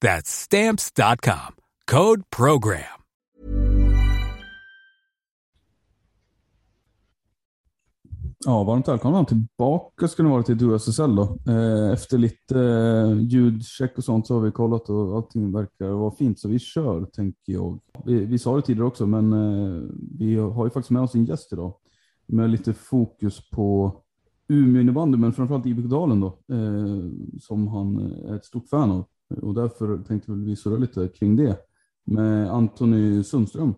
That's stamps.com. Code program. Ja, varmt välkomna tillbaka ska ni vara till DuSSL då. Eh, efter lite eh, ljudcheck och sånt så har vi kollat och allting verkar vara fint så vi kör tänker jag. Vi, vi sa det tidigare också men eh, vi har ju faktiskt med oss en gäst idag med lite fokus på Umeå innebandy men framförallt IBK Dalen då som han är ett stort fan av. Och därför tänkte vi surra lite kring det med Antoni Sundström.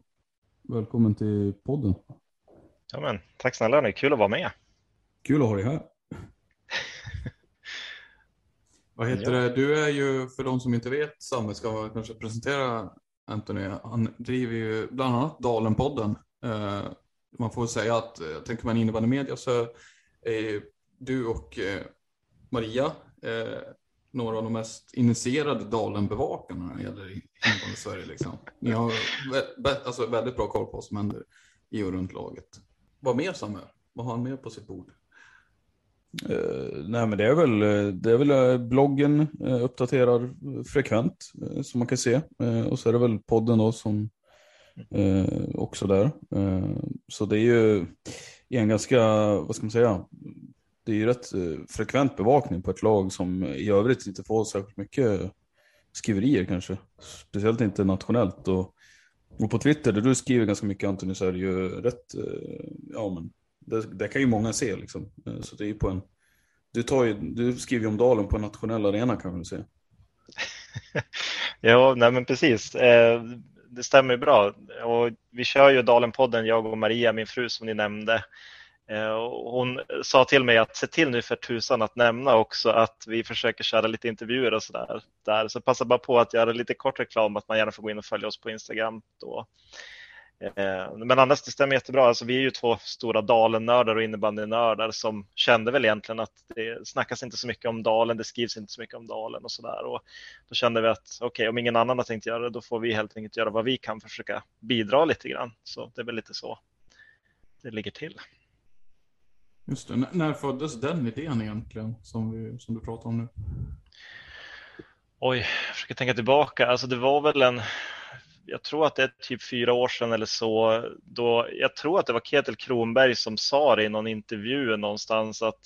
Välkommen till podden. Ja, men, tack snälla, det är kul att vara med. Kul att ha dig här. Vad heter ja. det? Du är ju, för de som inte vet, Samme ska kanske presentera Antoni. Han driver ju bland annat Dalenpodden. Eh, man får säga att, jag tänker man innebandy media så är du och eh, Maria eh, några av de mest initierade Dalenbevakarna när det gäller innebandy Sverige. Liksom. Ni har alltså, väldigt bra koll på vad som händer i och runt laget. Vad mer Samuel? Vad har han mer på sitt bord? Uh, nej men det är väl, eh, det är väl eh, bloggen uh, uppdaterar frekvent som man kan se. och så är det väl podden då som också där. så det är ju en ganska, vad ska man säga, det är ju rätt eh, frekvent bevakning på ett lag som i övrigt inte får särskilt mycket skriverier kanske. Speciellt inte nationellt. Och och på Twitter där du skriver ganska mycket Antoni så är det ju rätt, eh, ja men det, det kan ju många se liksom. Eh, så det är ju på en, du, tar ju, du skriver ju om Dalen på en nationell arena kan man säga. ja, nej men precis. Det stämmer ju bra. Och vi kör ju Dalen-podden, jag och Maria, min fru som ni nämnde. Eh, hon sa till mig att se till nu för tusan att nämna också att vi försöker köra lite intervjuer och sådär. Där. Så passa bara på att göra lite kort reklam att man gärna får gå in och följa oss på Instagram. Då. Eh, men annars det stämmer jättebra. Alltså, vi är ju två stora Dalen-nördar och innebandynördar som kände väl egentligen att det snackas inte så mycket om Dalen, det skrivs inte så mycket om Dalen och sådär. Och då kände vi att okej, okay, om ingen annan har tänkt göra det, då får vi helt enkelt göra vad vi kan för att försöka bidra lite grann. Så det är väl lite så det ligger till. Just det. N när föddes den idén egentligen som, vi, som du pratar om nu? Oj, jag försöker tänka tillbaka. Alltså det var väl en, jag tror att det är typ fyra år sedan eller så. Då, jag tror att det var Ketil Kronberg som sa det i någon intervju någonstans att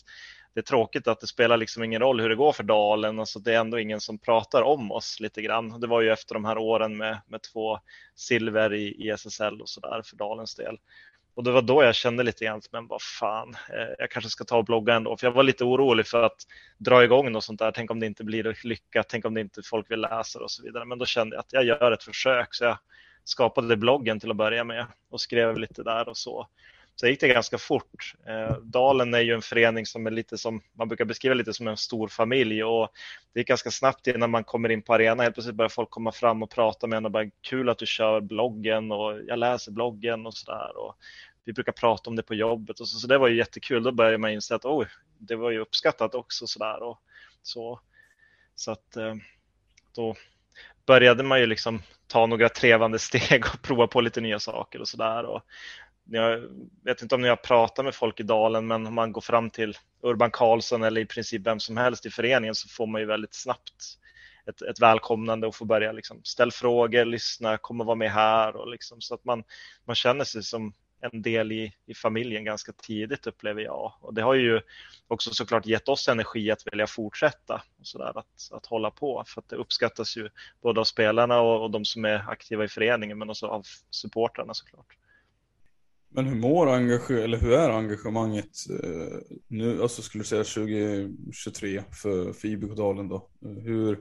det är tråkigt att det spelar liksom ingen roll hur det går för Dalen. Alltså det är ändå ingen som pratar om oss lite grann. Det var ju efter de här åren med, med två silver i, i SSL och så där för Dalens del. Och det var då jag kände lite grann, men vad fan, eh, jag kanske ska ta och blogga ändå. För jag var lite orolig för att dra igång något sånt där. Tänk om det inte blir lyckat, tänk om det inte folk vill läsa och så vidare. Men då kände jag att jag gör ett försök. Så jag skapade bloggen till att börja med och skrev lite där och så. Så gick det ganska fort. Eh, Dalen är ju en förening som är lite som man brukar beskriva lite som en stor familj och det gick ganska snabbt innan man kommer in på arenan. Helt plötsligt börjar folk komma fram och prata med en och bara kul att du kör bloggen och jag läser bloggen och sådär. vi brukar prata om det på jobbet och så, så det var ju jättekul. Då började man inse att oh, det var ju uppskattat också sådär och så. Så att eh, då började man ju liksom ta några trevande steg och prova på lite nya saker och sådär. Jag vet inte om ni har pratat med folk i dalen, men om man går fram till Urban Karlsson eller i princip vem som helst i föreningen så får man ju väldigt snabbt ett, ett välkomnande och får börja liksom ställa frågor, lyssna, kommer vara med här och liksom, så att man, man känner sig som en del i, i familjen ganska tidigt upplever jag. Och det har ju också såklart gett oss energi att vilja fortsätta och så där, att, att hålla på. För att det uppskattas ju både av spelarna och, och de som är aktiva i föreningen men också av supportrarna såklart. Men hur mår engagemanget, eller hur är engagemanget eh, nu, alltså skulle du säga 2023 för, för IBK Dalen då? Hur,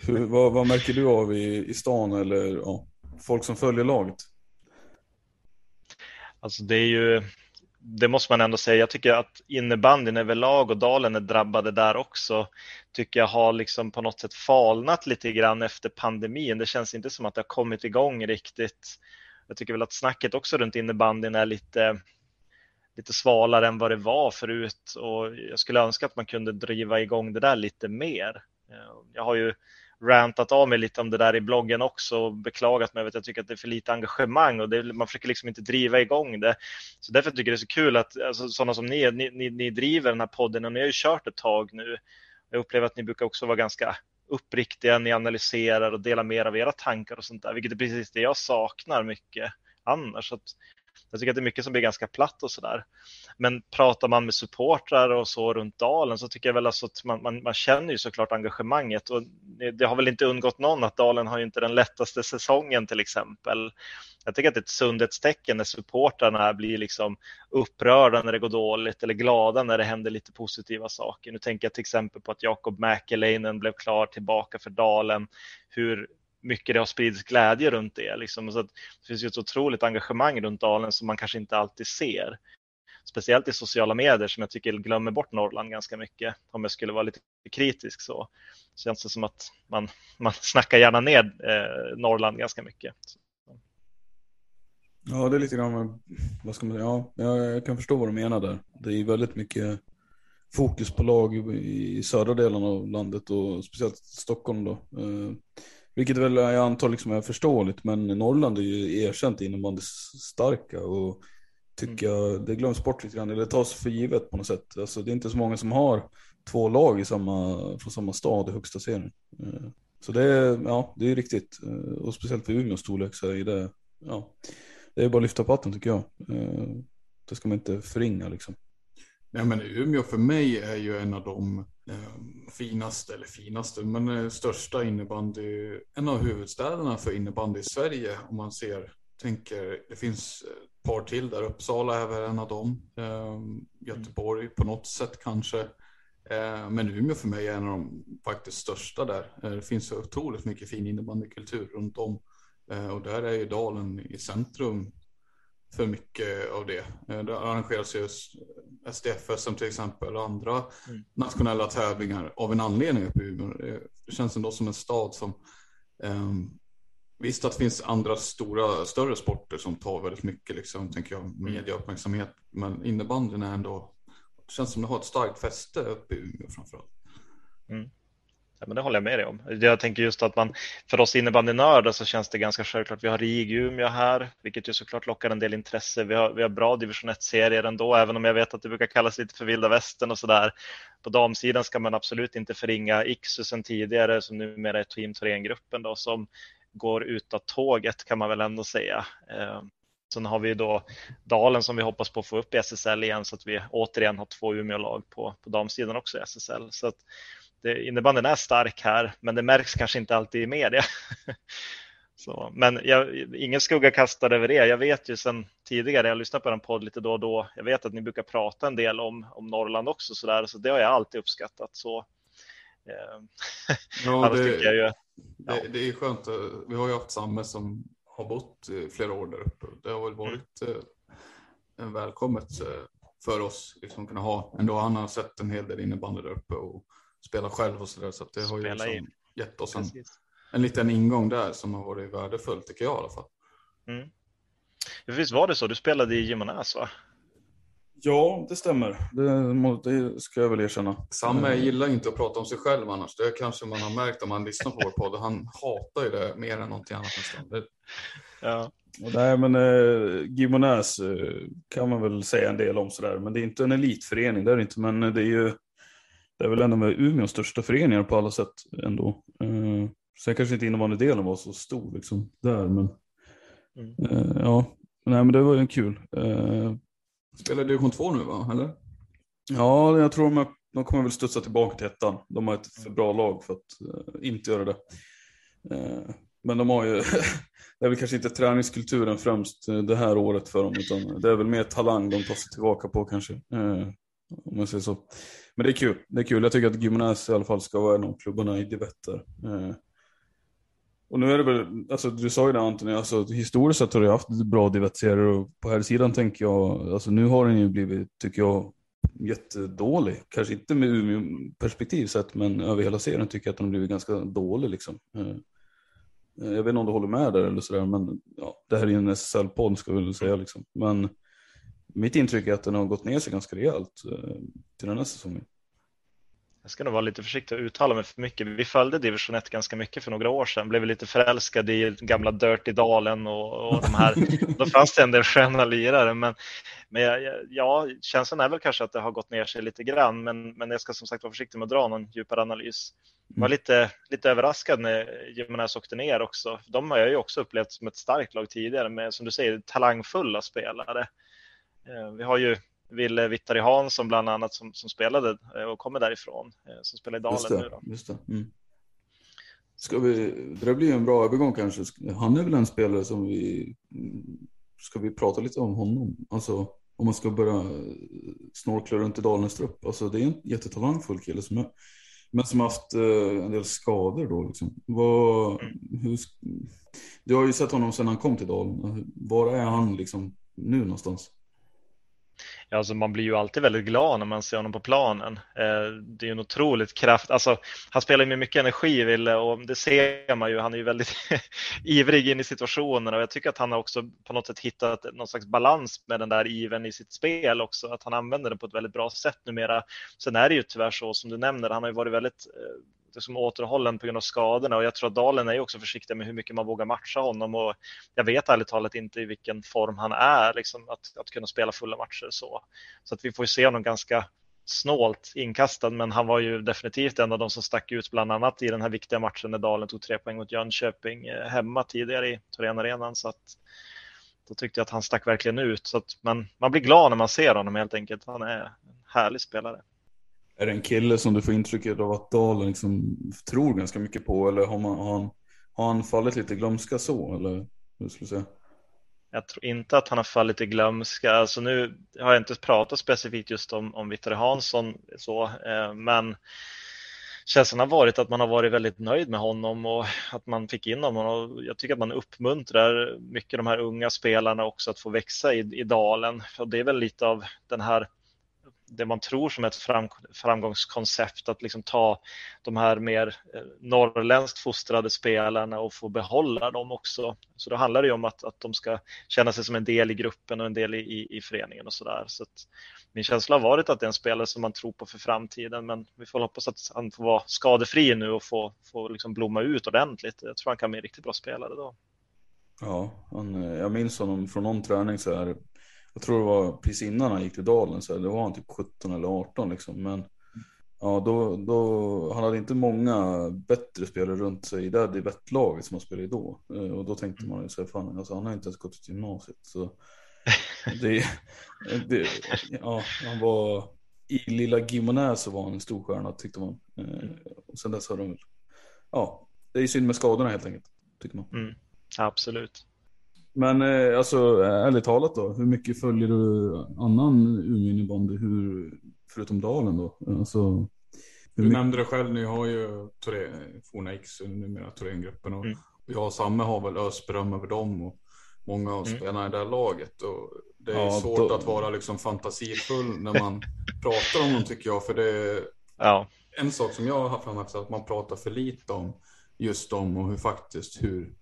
hur, vad, vad, märker du av i, i stan eller ja, folk som följer laget? Alltså det är ju, det måste man ändå säga. Jag tycker att innebandyn överlag och Dalen är drabbade där också. Tycker jag har liksom på något sätt falnat lite grann efter pandemin. Det känns inte som att det har kommit igång riktigt. Jag tycker väl att snacket också runt innebandyn är lite, lite svalare än vad det var förut och jag skulle önska att man kunde driva igång det där lite mer. Eh, jag har ju rantat av mig lite om det där i bloggen också och beklagat mig över att jag tycker att det är för lite engagemang och det, man försöker liksom inte driva igång det. Så därför tycker jag det är så kul att alltså, sådana som ni, ni, ni, ni driver den här podden och ni har ju kört ett tag nu. Jag upplever att ni brukar också vara ganska uppriktiga, ni analyserar och delar mer av era tankar och sånt där, vilket är precis det jag saknar mycket annars. Så att jag tycker att det är mycket som blir ganska platt och sådär. Men pratar man med supportrar och så runt Dalen så tycker jag väl alltså att man, man, man, känner ju såklart engagemanget och det har väl inte undgått någon att Dalen har ju inte den lättaste säsongen till exempel. Jag tycker att det är ett sundhetstecken när supportrarna blir liksom upprörda när det går dåligt eller glada när det händer lite positiva saker. Nu tänker jag till exempel på att Jakob Mäkeläinen blev klar tillbaka för Dalen. Hur mycket det har spridits glädje runt det. Liksom. Så det finns ju ett otroligt engagemang runt dalen som man kanske inte alltid ser. Speciellt i sociala medier som jag tycker glömmer bort Norrland ganska mycket. Om jag skulle vara lite kritisk så känns det som att man, man snackar gärna ner eh, Norrland ganska mycket. Ja, det är lite grann, vad ska man säga, ja, jag kan förstå vad du menar där. Det är väldigt mycket fokus på lag i södra delen av landet och speciellt Stockholm då. Eh, vilket väl jag antar liksom är förståeligt, men Norrland är ju erkänt innebandy starka och tycker mm. jag det glöms bort lite grann, eller tas för givet på något sätt. Alltså det är inte så många som har två lag i samma, från samma stad i högsta serien. Eh, så det är, ja, det är riktigt. Eh, och speciellt för Umeås storlek så är det, ja, det är bara att lyfta på hatten tycker jag. Eh, det ska man inte förringa liksom. Nej men Umeå för mig är ju en av de eh, finaste, eller finaste, men eh, största innebandy, en av huvudstäderna för innebandy i Sverige om man ser, tänker, det finns eh, ett par till där, Uppsala är väl en av dem, eh, Göteborg på något sätt kanske. Eh, men Umeå för mig är en av de faktiskt största där. Eh, det finns så otroligt mycket fin innebandykultur runt om. Eh, och där är ju Dalen i centrum för mycket av det. Eh, det arrangeras ju SDF-SM till exempel och andra mm. nationella tävlingar av en anledning uppe i Umeå. Det känns ändå som en stad som um, Visst att det finns andra stora, större sporter som tar väldigt mycket liksom, tänker jag, mediauppmärksamhet. Men innebandyn är ändå, det känns som det har ett starkt fäste uppe i Umeå framförallt. Mm. Ja, men det håller jag med dig om. Jag tänker just att man, för oss innebandynördar så känns det ganska självklart. Vi har RIG Umeå här, vilket ju såklart lockar en del intresse. Vi har, vi har bra division 1-serier ändå, även om jag vet att det brukar kallas lite för vilda västern och sådär. På damsidan ska man absolut inte förringa IKSU sen tidigare, som numera är Team Thorengruppen då, som går ut av tåget kan man väl ändå säga. Eh, sen har vi då Dalen som vi hoppas på att få upp i SSL igen så att vi återigen har två Umeå-lag på, på damsidan också i SSL. Så att, det, innebandyn är stark här, men det märks kanske inte alltid i media. Så, men jag, ingen skugga kastar över det. Jag vet ju sedan tidigare, jag lyssnar på en podd lite då och då. Jag vet att ni brukar prata en del om, om Norrland också, så, där, så det har jag alltid uppskattat. Så, eh, ja, det, ju, ja. det, det, är skönt. Vi har ju haft Samme som har bott flera år där uppe. Det har väl varit mm. Eh, välkommet eh, för oss liksom kunna ha. Ändå han har sett en hel del innebandy där uppe och spela själv och så där. Så det har ju liksom gett oss en, en liten ingång där som har varit värdefull tycker jag i alla fall. Mm. Visst var det så, du spelade i Gimonäs va? Ja, det stämmer. Det, det, ska jag väl erkänna. Samme Eh, gillar inte att prata om sig själv annars. Det kanske man har märkt om man lyssnar på vår podd. Han hatar ju det mer än någonting annat nästan. Det, Ja. Nej, men eh, Gimonäs eh, kan man väl säga en del om sådär. Men det är inte en elitförening, det är det inte. Men det är ju, det är väl en av Umeås största föreningar på alla sätt ändå. Eh, sen kanske inte innebandydelen var så stor liksom där, men Mm. eh, ja. Nej, men det var ju kul. Eh, spelar division 2 nu va? Eller? Ja, jag tror de, de kommer väl studsa tillbaka till ettan. De har ett för bra lag för att eh, inte göra det. Eh, men de har ju, det är väl kanske inte träningskulturen främst eh, det här året för dem, utan det är väl mer talang de tar sig tillbaka på kanske. Eh, om jag säger så. Men det är kul, det är kul. Jag tycker att Gymnäs i alla fall ska vara en av klubbarna i Divetter. Eh, och nu är det väl, alltså du sa ju det Anthony, alltså historiskt sett har du haft bra divettserier och på här sidan tänker jag, alltså nu har den ju blivit, tycker jag, jättedålig. Kanske inte med Umeå-perspektiv sett, men över hela serien tycker jag att den har blivit ganska dålig liksom. Eh, eh Jag vet inte om du håller med där eller sådär, men ja, det här är ju en SSL-podd ska vi väl säga liksom. Men mitt intryck är att den har gått ner sig ganska rejält eh, till den här säsongen. Jag ska nog vara lite försiktig och uttala mig för mycket. Vi följde division 1 ganska mycket för några år sedan. Blev lite förälskade i gamla Dirty Dalen och, och de här. Då fanns det en del sköna lirare. Men, men jag, ja, känslan är väl kanske att det har gått ner sig lite grann. Men, men jag ska som sagt vara försiktig med att dra någon djupare analys. Jag var lite, lite överraskad när Gymnäs åkte ner också. De har jag ju också upplevt som ett starkt lag tidigare med, som du säger, talangfulla spelare. Eh, Vi har ju Ville Vittari Hansson bland annat som, som spelade eh, och kommer därifrån, eh, som spelar i Just Dalen nu. det. Då. Just det. Mm. Ska vi, det där blir en bra övergång kanske. Han är väl en spelare som vi, ska vi prata lite om honom? Alltså om man ska börja snorkla runt i Dalenstrup. Alltså det är en jättetalangfull kille som är, men som har haft en del skador då liksom. Vad, hur, du har ju sett honom sedan han kom till Dalen. Var är han liksom nu någonstans? Alltså man blir ju alltid väldigt glad när man ser honom på planen. Eh, det är ju en otroligt kraft. Alltså, han spelar med mycket energi, Ville, och det ser man ju. Han är ju väldigt ivrig in i situationerna och jag tycker att han har också på något sätt hittat någon slags balans med den där iven i sitt spel också. Att han använder den på ett väldigt bra sätt numera. Sen är det ju tyvärr så som du nämner, han har ju varit väldigt eh, liksom återhållen på grund av skadorna och jag tror att Dalen är också försiktig med hur mycket man vågar matcha honom och jag vet ärligt talat inte i vilken form han är, liksom, att, att kunna spela fulla matcher så. Så att vi får ju se honom ganska snålt inkastad, men han var ju definitivt en av de som stack ut, bland annat i den här viktiga matchen när Dalen tog tre poäng mot Jönköping eh, hemma tidigare i Thorenarenan. Så att då tyckte jag att han stack verkligen ut. Så att man, man blir glad när man ser honom helt enkelt. Han är en härlig spelare. Är det en kille som du får intrycket av att Dalen liksom tror ganska mycket på eller har, man, har, han, har han fallit lite i glömska så? Eller hur skulle du säga? Jag tror inte att han har fallit i glömska. Alltså nu har jag inte pratat specifikt just om, om Vittare Hansson, så, eh, men känslan har varit att man har varit väldigt nöjd med honom och att man fick in honom. Och jag tycker att man uppmuntrar mycket de här unga spelarna också att få växa i, i dalen. Och det är väl lite av den här det man tror som ett fram, framgångskoncept att liksom ta de här mer eh, norrländskt fostrade spelarna och få behålla dem också. Så då handlar det ju om att, att de ska känna sig som en del i gruppen och en del i, i, i föreningen och sådär. Så att min känsla har varit att det är en spelare som man tror på för framtiden, men vi får hoppas att han får vara skadefri nu och få, få liksom blomma ut ordentligt. Jag tror han kan bli en riktigt bra spelare då. Ja, han, eh, jag minns honom från någon träning så här. Jag tror det var precis innan han gick till Dalen, så då var han typ 17 eller 18 liksom. Men ja, då, då, han hade inte många bättre spelare runt sig i det divettlaget som han spelade i då. Eh, Och då tänkte man ju så här, fan, alltså, han har inte ens gått till gymnasiet. Så det, det, ja, han var i lilla Gimonäs så var han en stor stjärna tyckte man. Eh, Och sen dess har de ja, det är synd med skadorna helt enkelt, tycker man. Mm, absolut. Men eh, alltså ärligt talat då, hur mycket följer du annan Umeå-innebandy, hur, förutom Dalen då? Alltså, hur Du mycket- nämnde det själv, ni har ju Toré- forna X, numera Thorengruppen och Mm. jag och Samme har väl ösberöm över dem och många av Mm. spelarna i det här laget. Och det är Ja, svårt då- att vara liksom fantasifull när man pratar om dem tycker jag. För det är Ja, en sak som jag har framhävt att man pratar för lite om just dem och hur faktiskt hur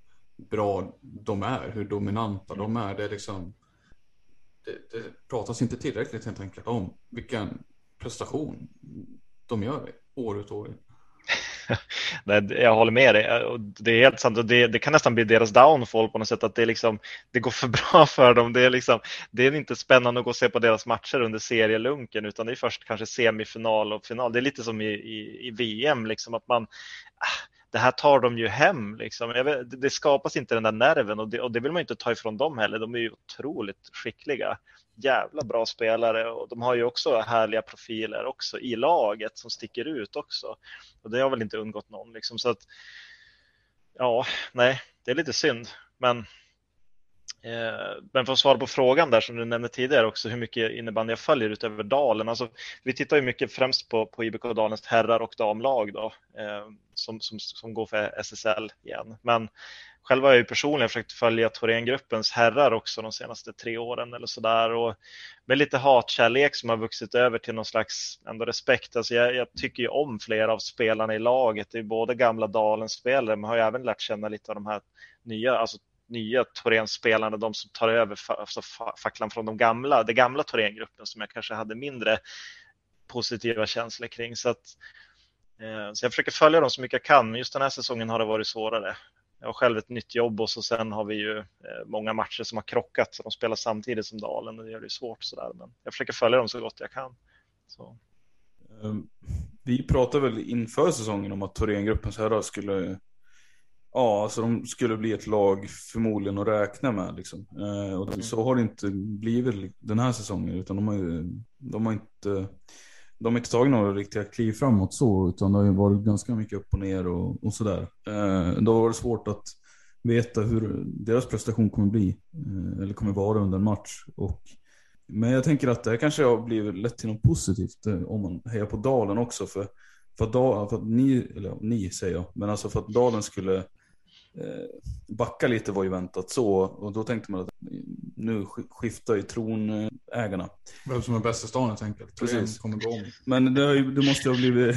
bra de är, hur dominanta de är. Det är liksom det, det pratas inte tillräckligt helt enkelt om vilken prestation de gör år ut och år in. Nej, jag håller med dig. Det är helt sant. Det, det, kan nästan bli deras downfall på något sätt. Att det, liksom, det går för bra för dem. Det är, liksom, det är inte spännande att gå och se på deras matcher under serielunken utan det är först kanske semifinal och final. Det är lite som i, i, i VM, liksom, att man ah, det här tar de ju hem. Liksom. Vet, det skapas inte den där nerven och det, och det vill man inte ta ifrån dem heller. De är ju otroligt skickliga. Jävla bra spelare och de har ju också härliga profiler också i laget som sticker ut också. Och det har väl inte undgått någon. Liksom. Så att, ja, nej, det är lite synd. Men Eh, men för att svara på frågan där som du nämnde tidigare också, hur mycket innebandy jag följer utöver Dalen. Alltså, vi tittar ju mycket främst på, på IBK Dalens herrar och damlag då, eh, som, som, som går för SSL igen. Men själv har jag ju personligen försökt följa Thorengruppens herrar också de senaste tre åren eller sådär. Och med lite hatkärlek som har vuxit över till någon slags ändå respekt. Alltså jag, jag tycker ju om flera av spelarna i laget. Det är både gamla Dalens spelare men har ju även lärt känna lite av de här nya, alltså nya Thorén-spelarna, de som tar över alltså facklan från de gamla, det gamla Thorén-gruppen som jag kanske hade mindre positiva känslor kring. Så, att, eh, så jag försöker följa dem så mycket jag kan, men just den här säsongen har det varit svårare. Jag har själv ett nytt jobb och så sen har vi ju eh, många matcher som har krockat så de spelar samtidigt som Dalen och det gör det svårt sådär. Men jag försöker följa dem så gott jag kan. Så. Ehm, vi pratade väl inför säsongen om att Thorengruppens herrar skulle Ja, alltså de skulle bli ett lag förmodligen att räkna med. Liksom. Eh, och mm. så har det inte blivit den här säsongen. Utan de har, de har, inte, de har inte tagit några riktiga kliv framåt så. Utan det har varit ganska mycket upp och ner och, och sådär. Eh, då har det svårt att veta hur deras prestation kommer bli. Eh, eller kommer vara under en match. Och, men jag tänker att det här kanske har blivit lätt till något positivt. Eh, om man hejar på Dalen också. För, för, att, för att ni, eller ni säger jag, men alltså för att Dalen skulle backa lite var ju väntat så. Och då tänkte man att nu skiftar ju tronägarna. Vem som är bäst i stan helt enkelt. Precis. Kommer gå om. Men det, ju, det måste ju ha blivit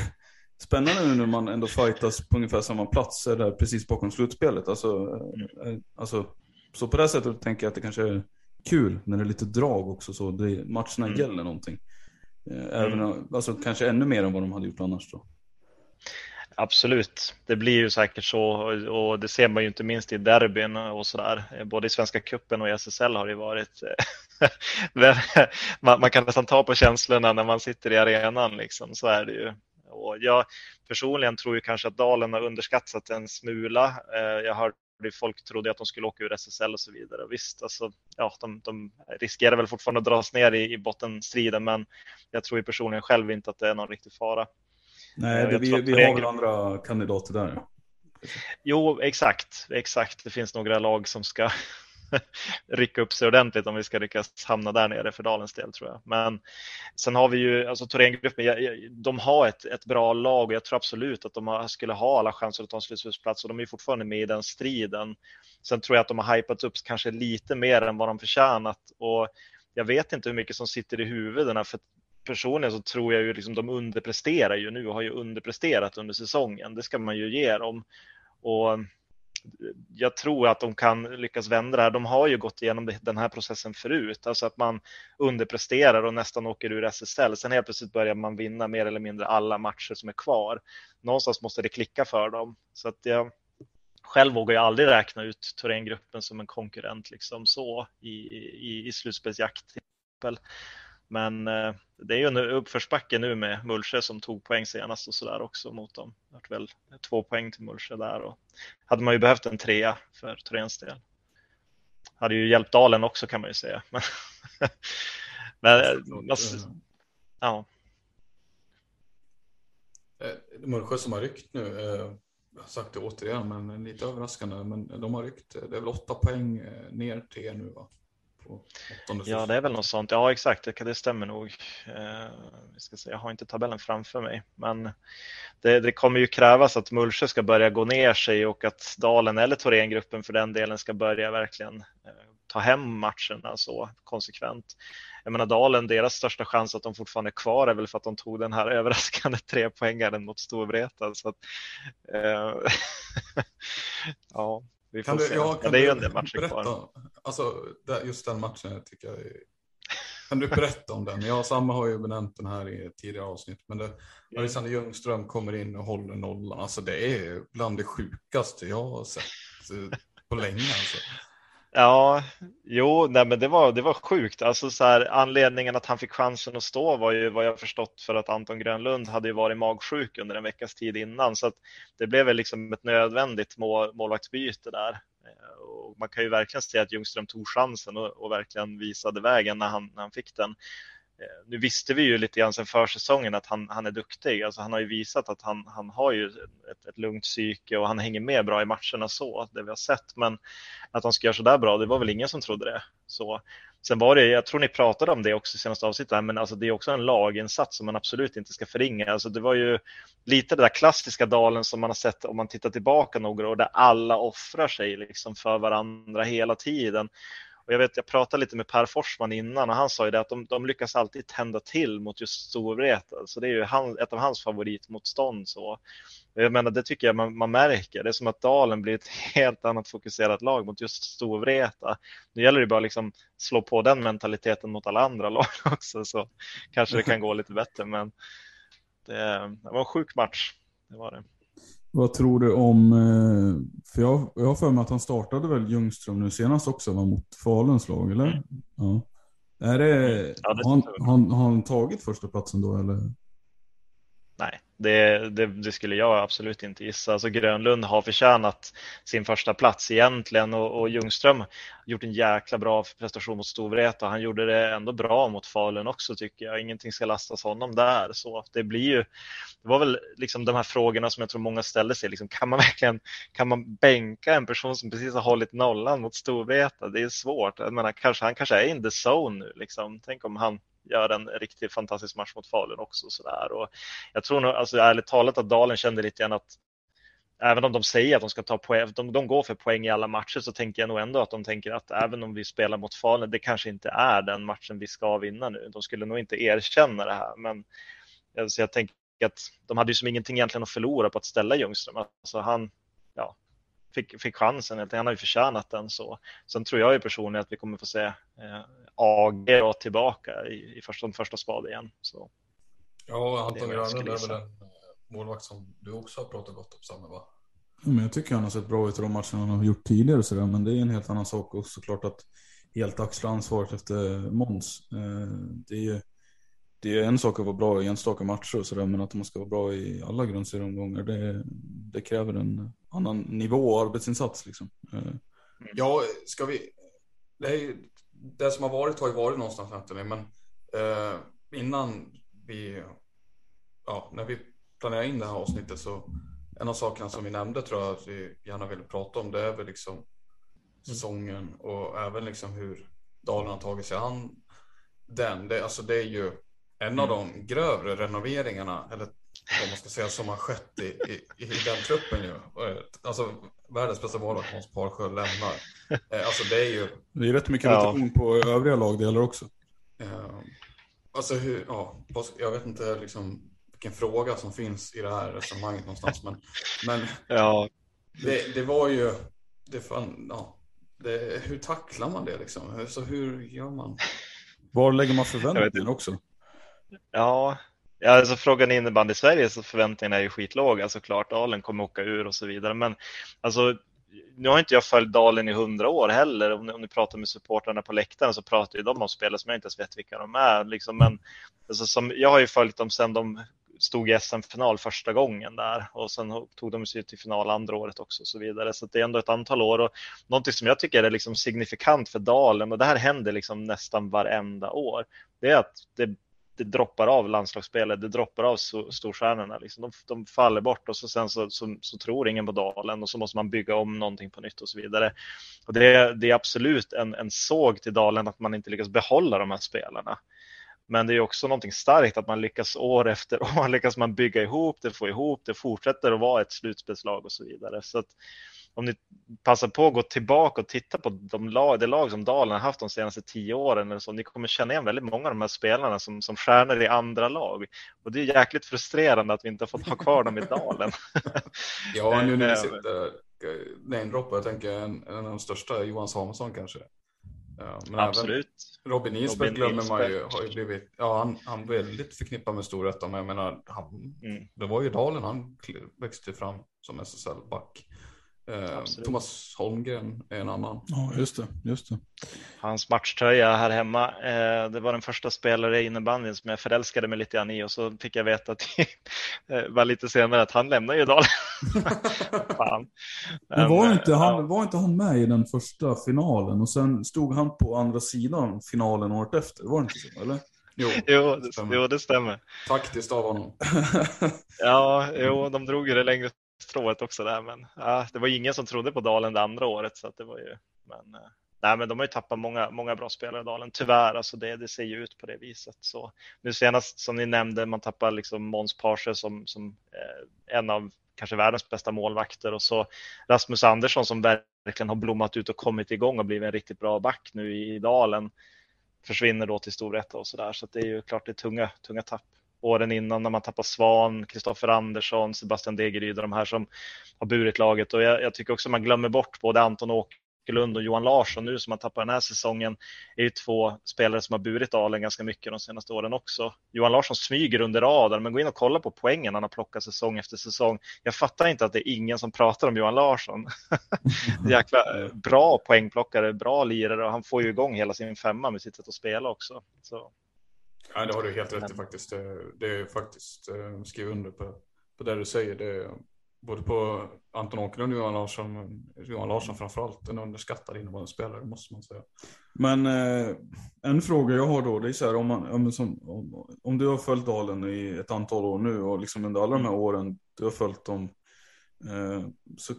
spännande nu när man ändå fightas på ungefär samma plats. Där precis bakom slutspelet. Alltså, mm. alltså, så på det sättet tänker jag att det kanske är kul när det är lite drag också. Så det, matcherna mm. gäller någonting. Eh, även, mm. alltså, kanske ännu mer än vad de hade gjort annars. Då. Absolut, det blir ju säkert så och det ser man ju inte minst i derbyn och sådär. Både i Svenska Kuppen och i SSL har det varit. Eh, man, kan nästan ta på känslorna när man sitter i arenan, liksom. så är det ju. Och jag personligen tror ju kanske att Dalen har underskattat en smula. Eh, jag hörde folk trodde att de skulle åka ur SSL och så vidare. Visst, alltså, ja, de, de riskerar väl fortfarande att dras ner i, i bottenstriden, men jag tror ju personligen själv inte att det är någon riktig fara. Nej, det, vi, vi har väl andra kandidater där. Jo, exakt, exakt. Det finns några lag som ska rycka upp sig ordentligt om vi ska lyckas hamna där nere för Dalens del tror jag. Men sen har vi ju, alltså Thorengruppen, de har ett, ett bra lag och jag tror absolut att de skulle ha alla chanser att ta en slutspelsplats och de är fortfarande med i den striden. Sen tror jag att de har hypats upp kanske lite mer än vad de förtjänat och jag vet inte hur mycket som sitter i huvudena för personligen så tror jag ju liksom de underpresterar ju nu och har ju underpresterat under säsongen. Det ska man ju ge dem. Och eh, jag tror att de kan lyckas vända det här. De har ju gått igenom den här processen förut, alltså att man underpresterar och nästan åker ur SSL. Sen helt plötsligt börjar man vinna mer eller mindre alla matcher som är kvar. Någonstans måste det klicka för dem. Så att jag själv vågar jag aldrig räkna ut Thorengruppen som en konkurrent liksom så i, i, i slutspelsjakt. Men eh, det är ju en uppförsbacke nu med Mullsjö som tog poäng senast och sådär också mot dem. Det vart väl två poäng till Mullsjö där och hade man ju behövt en trea för Thoréns del. Hade ju hjälpt Dalen också kan man ju säga. Men, men eh, ja. Eh, Mullsjö som har ryckt nu, eh, jag har sagt det återigen, men lite överraskande, men de har ryckt. Det är väl åtta poäng ner till er nu va? Ja, det är väl något sånt. Ja, exakt. Det, det stämmer nog. Eh, jag har inte tabellen framför mig, men det, det kommer ju krävas att Mullsjö ska börja gå ner sig och att Dalen eller Thorengruppen för den delen ska börja verkligen eh, ta hem matcherna så konsekvent. Jag menar Dalen, deras största chans att de fortfarande är kvar är väl för att de tog den här överraskande trepoängaren mot Storvreta. Så att, eh, ja, vi får kan se. Du, ja, kan det är ju en del matcher berätta, kvar. Alltså, just den matchen tycker jag är kan du berätta om den? Jag och Samma har ju benämnt den här i tidigare avsnitt. Men det, Alexander Ljungström kommer in och håller nollan. Alltså det är bland det sjukaste jag har sett eh, på länge. Alltså. Ja, jo, nej, men det var, det var sjukt. Alltså, så här, anledningen att han fick chansen att stå var ju vad jag förstått för att Anton Grönlund hade ju varit magsjuk under en veckas tid innan. Så att det blev väl liksom ett nödvändigt mål, målvaktsbyte där. Eh, och man kan ju verkligen se att Ljungström tog chansen och, och verkligen visade vägen när han, när han fick den. Eh, nu visste vi ju lite grann sen försäsongen att han, han är duktig. Alltså han har ju visat att han, han har ju ett, ett lugnt psyke och han hänger med bra i matcherna så, det vi har sett. Men att han ska göra så där bra, det var väl ingen som trodde det. Så, sen var det, jag tror ni pratade om det också i senaste avsnittet, men alltså det är också en laginsats som man absolut inte ska förringa. Alltså det var ju lite det där klassiska dalen som man har sett om man tittar tillbaka några år, där alla offrar sig liksom för varandra hela tiden. Och jag vet, jag pratade lite med Per Forsman innan och han sa ju det att de, de lyckas alltid tända till mot just Storvreta. Så det är ju han, ett av hans favoritmotstånd. Så. Jag menar, det tycker jag man, man, märker. Det är som att Dalen blir ett helt annat fokuserat lag mot just Storvreta. Nu gäller det bara liksom slå på den mentaliteten mot alla andra lag också, så kanske det kan gå lite bättre. Men det, det var en sjuk match. Det var det. Vad tror du om, eh, för jag, jag har för mig att han startade väl Ljungström nu senast också, var mot Faluns lag, eller? Mm. Ja. Är det, ja, det har, han, har, har han tagit första platsen då, eller? Nej, det, det, det, skulle jag absolut inte gissa. Alltså Grönlund har förtjänat sin första plats egentligen och, och Ljungström har gjort en jäkla bra prestation mot Storvreta. Han gjorde det ändå bra mot Falun också tycker jag. Ingenting ska lastas honom där. Så det blir ju, det var väl liksom de här frågorna som jag tror många ställde sig. Liksom, kan man verkligen, kan man bänka en person som precis har hållit nollan mot Storvreta? Det är svårt. Jag menar, kanske, han kanske är in the zone nu. Liksom. Tänk om han gör en riktigt fantastisk match mot Falun också. Så där. Och jag tror nog, alltså, ärligt talat att Dalen kände lite grann att även om de säger att de ska ta poäng, de, de går för poäng i alla matcher så tänker jag nog ändå att de tänker att även om vi spelar mot Falun, det kanske inte är den matchen vi ska vinna nu. De skulle nog inte erkänna det här, men alltså, jag tänker att de hade ju som ingenting egentligen att förlora på att ställa Ljungström. Alltså han, fick, fick chansen. Han har ju förtjänat den. Så. Sen tror jag ju personligen att vi kommer få se eh, AG tillbaka i, i första, första spad igen. Så. Ja, Anton Grönlund är väl en eh, målvakt som du också har pratat gott om, Samme, va? men jag tycker han har sett bra ut i de matcherna han har gjort tidigare och sådär, men det är en helt annan sak och såklart att helt axla ansvaret efter Måns. Eh, det är ju det är en sak att vara bra i enstaka matcher och sådär, men att man ska vara bra i alla grundserieomgångar, det, det kräver en annan nivå och arbetsinsats. Liksom. Mm. Ja, ska vi... Det, är, det som har varit har ju varit någonstans Anthony, men eh, innan vi... Ja, när vi planerade in det här avsnittet så en av sakerna som vi nämnde tror jag att vi gärna ville prata om det är väl liksom säsongen och även liksom hur Dalen har tagit sig an den. Det, alltså det är ju en av de grövre renoveringarna, eller vad man ska säga, som har skett i, i, i den truppen ju. Alltså världens bästa målvakt Hans Parsjö lämnar. Eh, alltså det är ju... Det är rätt mycket rotation ja. på övriga lagdelar också. Uh, alltså hur, ja, jag vet inte liksom vilken fråga som finns i det här resonemanget någonstans. Men, men ja. det, det var ju, det fan, ja, det, hur tacklar man det liksom? Så hur gör man? Var lägger man förväntningar också? Ja, alltså frågan innebandy i Sverige så förväntningarna är ju skitlåga såklart. Dalen kommer åka ur och så vidare. Men alltså, nu har inte jag följt Dalen i hundra år heller. Om ni, om ni pratar med supportrarna på läktaren så pratar ju de om spelare som jag inte ens vet vilka de är. Liksom. Men alltså, som, jag har ju följt dem sedan de stod i SM-final första gången där och sen tog de sig till final andra året också och så vidare. Så det är ändå ett antal år och någonting som jag tycker är liksom signifikant för Dalen och det här händer liksom nästan varenda år. Det är att det det droppar av landslagsspelare, det droppar av storstjärnorna. Liksom. De, de, faller bort och så sen så, så, så, tror ingen på Dalen och så måste man bygga om någonting på nytt och så vidare. Och det, det är absolut en, en såg till Dalen att man inte lyckas behålla de här spelarna. Men det är också någonting starkt att man lyckas år efter år, lyckas man bygga ihop det, få ihop det, fortsätter att vara ett slutspelslag och så vidare. Så att, om ni passar på att gå tillbaka och titta på de lag, det lag som Dalen har haft de senaste tio åren, eller så, ni kommer känna igen väldigt många av de här spelarna som, som stjärnor i andra lag. Och det är jäkligt frustrerande att vi inte har fått ha kvar dem i Dalen. ja, nu när vi sitter namedroppar, jag tänker en, en av de största, Johan Samuelsson kanske. men Absolut. Robin Isberg glömmer man ju, har ju blivit, ja han, han väldigt förknippad med Storvreta, men jag menar, han, mm. det var ju Dalen han växte fram som SSL-back. Eh, Thomas Holmgren är en annan. Ja, just det. Just det. Hans matchtröja här hemma, eh, det var den första spelare i innebandyn som jag förälskade mig lite grann i och så fick jag veta att eh, var lite senare att han lämnar ju Dalen. Men var inte, han, var inte han med i den första finalen och sen stod han på andra sidan finalen året efter? Var det inte så? Eller? Jo, jo, det, stämmer. jo, det stämmer. Taktiskt av honom. ja, jo, de drog ju det längre strået också där, men ja, det var ingen som trodde på Dalen det andra året så att det var ju. Men, eh, nej, men de har ju tappat många, många bra spelare i Dalen. Tyvärr, alltså det, det ser ju ut på det viset. Så nu senast som ni nämnde, man tappar liksom Måns Parse som, som eh, en av kanske världens bästa målvakter och så Rasmus Andersson som verkligen har blommat ut och kommit igång och blivit en riktigt bra back nu i Dalen försvinner då till Storvreta och så där. Så det är ju klart det är tunga, tunga tapp åren innan när man tappar Svan, Kristoffer Andersson, Sebastian Degeryd och de här som har burit laget. Och jag, jag tycker också man glömmer bort både Anton Åkerlund och Johan Larsson nu som man tappar den här säsongen är ju två spelare som har burit Dalen ganska mycket de senaste åren också. Johan Larsson smyger under radarn, men gå in och kolla på poängen han har plockat säsong efter säsong. Jag fattar inte att det är ingen som pratar om Johan Larsson. Jäkla eh, bra poängplockare, bra lirare och han får ju igång hela sin femma med sitt sätt att spela också. Så Ja, det har du helt rätt i faktiskt. Det är faktiskt eh, skriv under på, på det du säger. Det är, både på Anton Åkerlund och Johan Larsson, Johan Larsson framförallt, en underskattad innebandyspelare måste man säga. Men eh, en fråga jag har då, det är så här om, man, om, som, om, om, du har följt Dalen i ett antal år nu och liksom under alla de här åren du har följt dem. Eh, så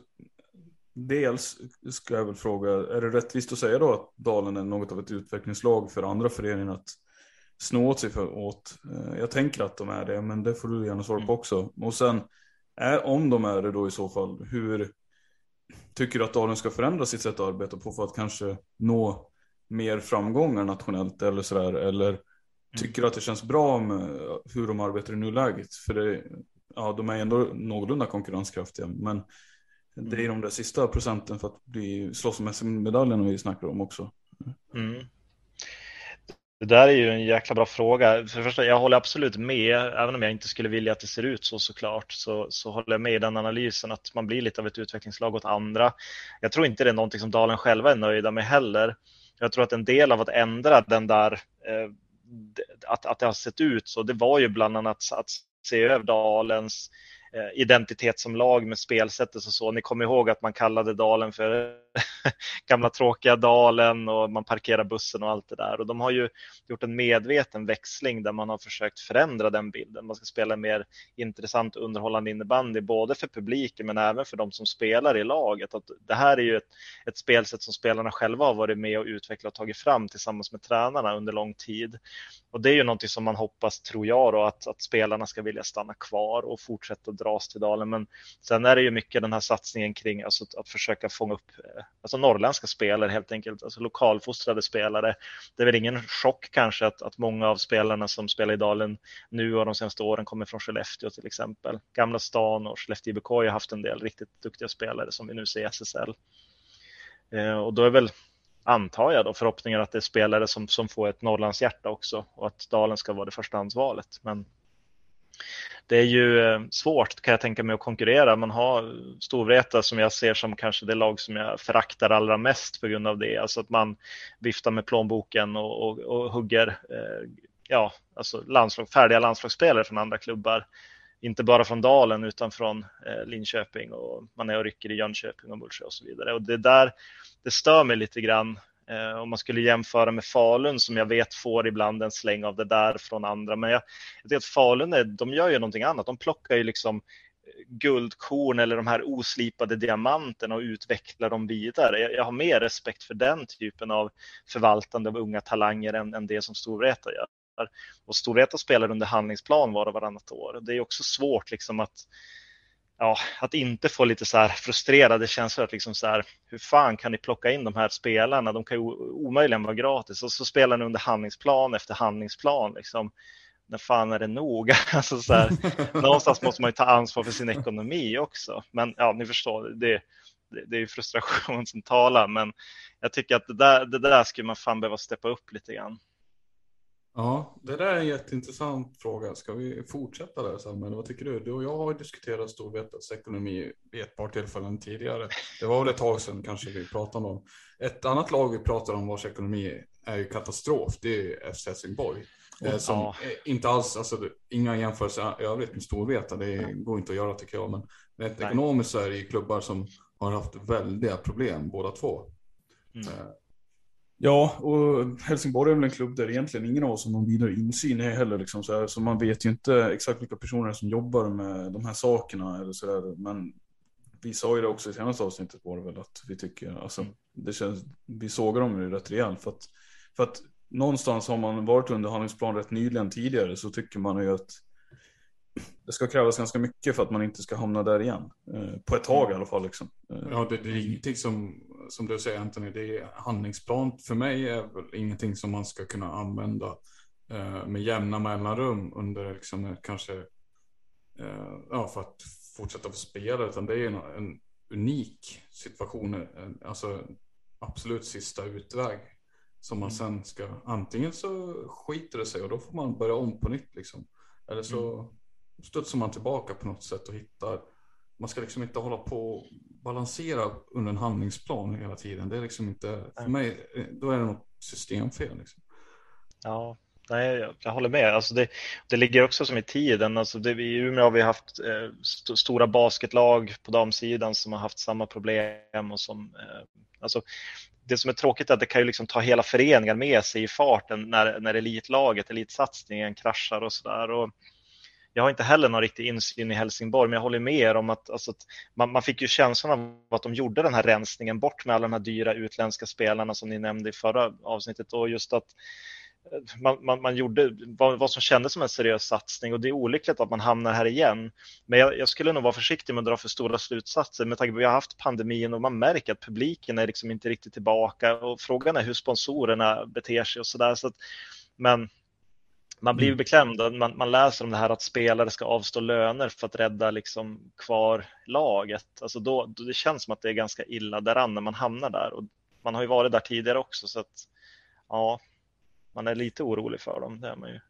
dels ska jag väl fråga, är det rättvist att säga då att Dalen är något av ett utvecklingslag för andra föreningar att sno åt sig för, åt. Eh, jag tänker att de är det, men det får du gärna svara på mm. också. Och sen, är, om de är det då i så fall, hur tycker du att Dalen ska förändra sitt sätt att arbeta på för att kanske nå mer framgångar nationellt eller sådär? Eller mm. tycker du att det känns bra med hur de arbetar i nuläget? För det, ja, de är ändå någorlunda konkurrenskraftiga, men det är mm. de där sista procenten för att bli, slåss om SM-medaljen vi snackar om också. Mm. Det där är ju en jäkla bra fråga. För det första, jag håller absolut med, även om jag inte skulle vilja att det ser ut så såklart, så, så håller jag med i den analysen att man blir lite av ett utvecklingslag åt andra. Jag tror inte det är någonting som Dalen själva är nöjda med heller. Jag tror att en del av att ändra den där, eh, att, att det har sett ut så, det var ju bland annat att se över Dalens Eh, identitet som lag med spelsättet och så. Ni kommer ihåg att man kallade dalen för gamla tråkiga dalen och man parkerar bussen och allt det där. Och de har ju gjort en medveten växling där man har försökt förändra den bilden. Man ska spela mer intressant och underhållande innebandy, både för publiken men även för de som spelar i laget. Att det här är ju ett, ett spelsätt som spelarna själva har varit med och utvecklat och tagit fram tillsammans med tränarna under lång tid. Och det är ju någonting som man hoppas, tror jag, då, att, att spelarna ska vilja stanna kvar och fortsätta ras till dalen. Men sen är det ju mycket den här satsningen kring alltså, att, att försöka fånga upp eh, alltså norrländska spelare helt enkelt, alltså lokalfostrade spelare. Det är väl ingen chock kanske att, att många av spelarna som spelar i dalen nu och de senaste åren kommer från Skellefteå till exempel. Gamla stan och Skellefteå IBK har haft en del riktigt duktiga spelare som vi nu ser i SSL. Eh, och då är väl antar jag då, förhoppningen att det är spelare som, som får ett Norrlandshjärta också och att Dalen ska vara det första ansvaret. Men det är ju eh, svårt kan jag tänka mig att konkurrera. Man har Storvreta som jag ser som kanske det lag som jag föraktar allra mest på grund av det. Alltså att man viftar med plånboken och, och, och hugger eh, ja, alltså landslag, färdiga landslagsspelare från andra klubbar. Inte bara från Dalen utan från eh, Linköping och man är och rycker i Jönköping och Mullsjö och så vidare. Och det där, det stör mig lite grann Eh, om man skulle jämföra med Falun som jag vet får ibland en släng av det där från andra. Men jag, jag vet att Falun, är, de gör ju någonting annat. De plockar ju liksom eh, guldkorn eller de här oslipade diamanterna och utvecklar dem vidare. Jag, jag har mer respekt för den typen av förvaltande av unga talanger än, än det som Storvreta gör. Och Storvreta spelar under handlingsplan var och varannat år. Det är också svårt liksom att ja, att inte få lite så frustrerade känslor. Att liksom så här, hur fan kan ni plocka in de här spelarna? De kan ju omöjligen vara gratis. Och så spelar ni under handlingsplan efter handlingsplan. Liksom. När fan är det nog? alltså så här, någonstans måste man ju ta ansvar för sin ekonomi också. Men ja, ni förstår, det, det, det är ju frustration som talar, men jag tycker att det där, det där skulle man fan behöva steppa upp lite grann. Ja, det där är en jätteintressant fråga. Ska vi fortsätta där Samuel? Vad tycker du? Du och jag har diskuterat ekonomi vid ett par tillfällen tidigare. Det var väl ett tag sedan kanske vi pratade om. Ett annat lag vi pratar om vars ekonomi är ju katastrof. Det är FC Helsingborg. Eh, som ja. inte alls, alltså inga jämförelser i övrigt med Storvreta. Det ja. går inte att göra tycker jag. Men rent ekonomiskt så är det ju klubbar som har haft väldiga problem båda två. Mm. Eh, Ja, och Helsingborg är väl en klubb där egentligen ingen av oss har någon vidare insyn i heller. Liksom, så, här, så man vet ju inte exakt vilka personer som jobbar med de här sakerna. Eller så där. Men vi sa ju det också i senaste avsnittet var det väl att vi tycker, alltså, det känns, vi sågar dem ju rätt rejält. För att, för att någonstans har man varit under handlingsplan rätt nyligen tidigare så tycker man ju att det ska krävas ganska mycket för att man inte ska hamna där igen. Eh, på ett tag mm. i alla fall. Liksom. Eh, ja, det, det är ingenting som, som du säger Anthony, det är handlingsplan för mig är väl ingenting som man ska kunna använda eh, med jämna mellanrum under liksom kanske, eh, ja för att fortsätta få spela, utan det är en, en unik situation, alltså absolut sista utväg som man mm. sen ska, antingen så skiter det sig och då får man börja om på nytt liksom. Eller så mm studsar man tillbaka på något sätt och hittar. Man ska liksom inte hålla på och balansera under en handlingsplan hela tiden. Det är liksom inte, för mig, då är det något systemfel. Liksom. Ja, nej, jag, jag, håller med. Alltså det, det ligger också som i tiden. Alltså det, I Umeå har vi haft eh, st stora basketlag på damsidan som har haft samma problem. Och som, eh, alltså, det som är tråkigt är att det kan ju liksom ta hela föreningar med sig i farten när, när elitlaget, elitsatsningen kraschar och sådär jag har inte heller någon riktig insyn i Helsingborg, men jag håller med er om att, alltså, att man, man, fick ju känslan av att de gjorde den här rensningen bort med alla de här dyra utländska spelarna som ni nämnde i förra avsnittet och just att eh, man, man, man gjorde vad, vad, som kändes som en seriös satsning och det är olyckligt att man hamnar här igen. Men jag, jag, skulle nog vara försiktig med att dra för stora slutsatser med tanke på att vi har haft pandemin och man märker att publiken är liksom inte riktigt tillbaka och frågan är hur sponsorerna beter sig och sådär. Så men man blir mm. beklämd. Man, man läser om det här att spelare ska avstå löner för att rädda liksom kvar laget. Alltså då, då, det känns som att det är ganska illa däran när man hamnar där. Och man har ju varit där tidigare också så att ja, man är lite orolig för dem. Det är man ju.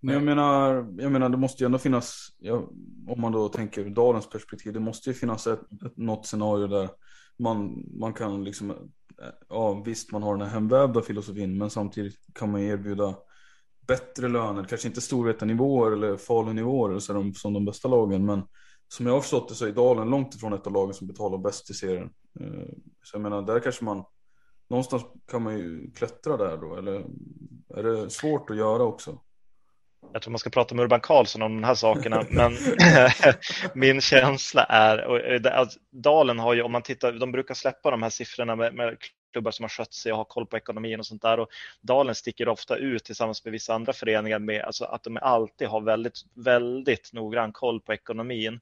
Men jag menar, jag menar det måste ju ändå finnas, ja, om man då tänker dalens perspektiv, det måste ju finnas ett, ett, något scenario där man, man kan liksom, ja visst man har den här hemvävda filosofin men samtidigt kan man erbjuda bättre löner, kanske inte storvetarnivåer eller falunivåer så de, som de bästa lagen, men som jag har förstått det så är Dalen långt ifrån ett av lagen som betalar bäst i serien. Eh, så jag menar, där kanske man, någonstans kan man ju klättra där då, eller är det svårt att göra också? Jag tror man ska prata med Urban Karlsson om de här sakerna, men min känsla är, och eh, Dalen har ju, om man tittar, de brukar släppa de här siffrorna med, med klubbar som har skött sig och har koll på ekonomin och sånt där. Och Dalen sticker ofta ut tillsammans med vissa andra föreningar med alltså att de alltid har väldigt, väldigt noggrann koll på ekonomin.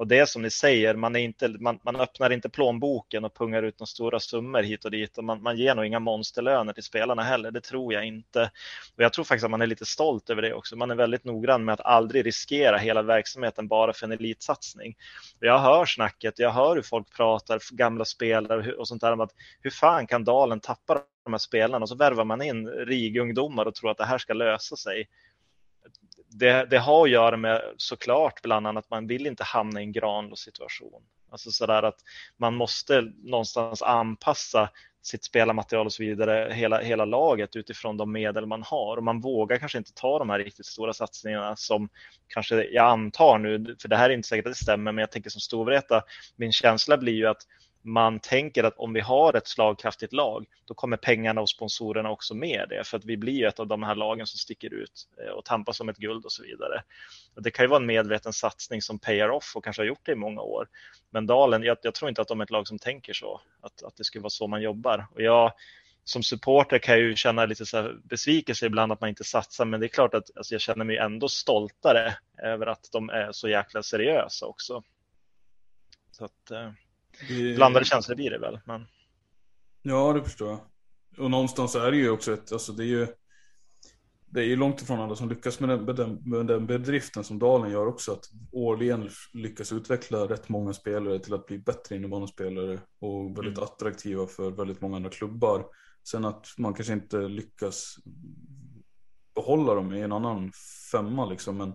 Och det är som ni säger, man, är inte, man, man öppnar inte plånboken och pungar ut de stora summor hit och dit och man, man ger nog inga monsterlöner till spelarna heller. Det tror jag inte. Och jag tror faktiskt att man är lite stolt över det också. Man är väldigt noggrann med att aldrig riskera hela verksamheten bara för en elitsatsning. Och jag hör snacket, jag hör hur folk pratar, gamla spelare och sånt där om att hur fan kan Dalen tappa de här spelarna och så värvar man in RIG-ungdomar och tror att det här ska lösa sig det, det, har att göra med såklart bland annat att man vill inte hamna i en Granlös situation. Alltså sådär att man måste någonstans anpassa sitt spelarmaterial och så vidare, hela, hela laget utifrån de medel man har. Och man vågar kanske inte ta de här riktigt stora satsningarna som kanske jag antar nu, för det här är inte säkert att det stämmer, men jag tänker som Storvreta, min känsla blir ju att man tänker att om vi har ett slagkraftigt lag, då kommer pengarna och sponsorerna också med det, för att vi blir ett av de här lagen som sticker ut eh, och tampas som ett guld och så vidare. Det kan ju vara en medveten satsning som payar off och kanske har gjort det i många år. Men Dalen, jag, jag tror inte att de är ett lag som tänker så, att, att det skulle vara så man jobbar. Och jag, som supporter kan jag ju känna lite så besvikelse ibland att man inte satsar, men det är klart att alltså, jag känner mig ändå stoltare över att de är så jäkla seriösa också. Så att, eh, det... Blandade känslor blir det väl. Men... Ja, det förstår jag. Och någonstans är det ju också ett, alltså det är ju det är ju långt ifrån alla som lyckas med den, med, den, med den bedriften som Dalen gör också. Att årligen lyckas utveckla rätt många spelare till att bli bättre innebandyspelare och väldigt mm. attraktiva för väldigt många andra klubbar. Sen att man kanske inte lyckas behålla dem i en annan femma liksom. Men,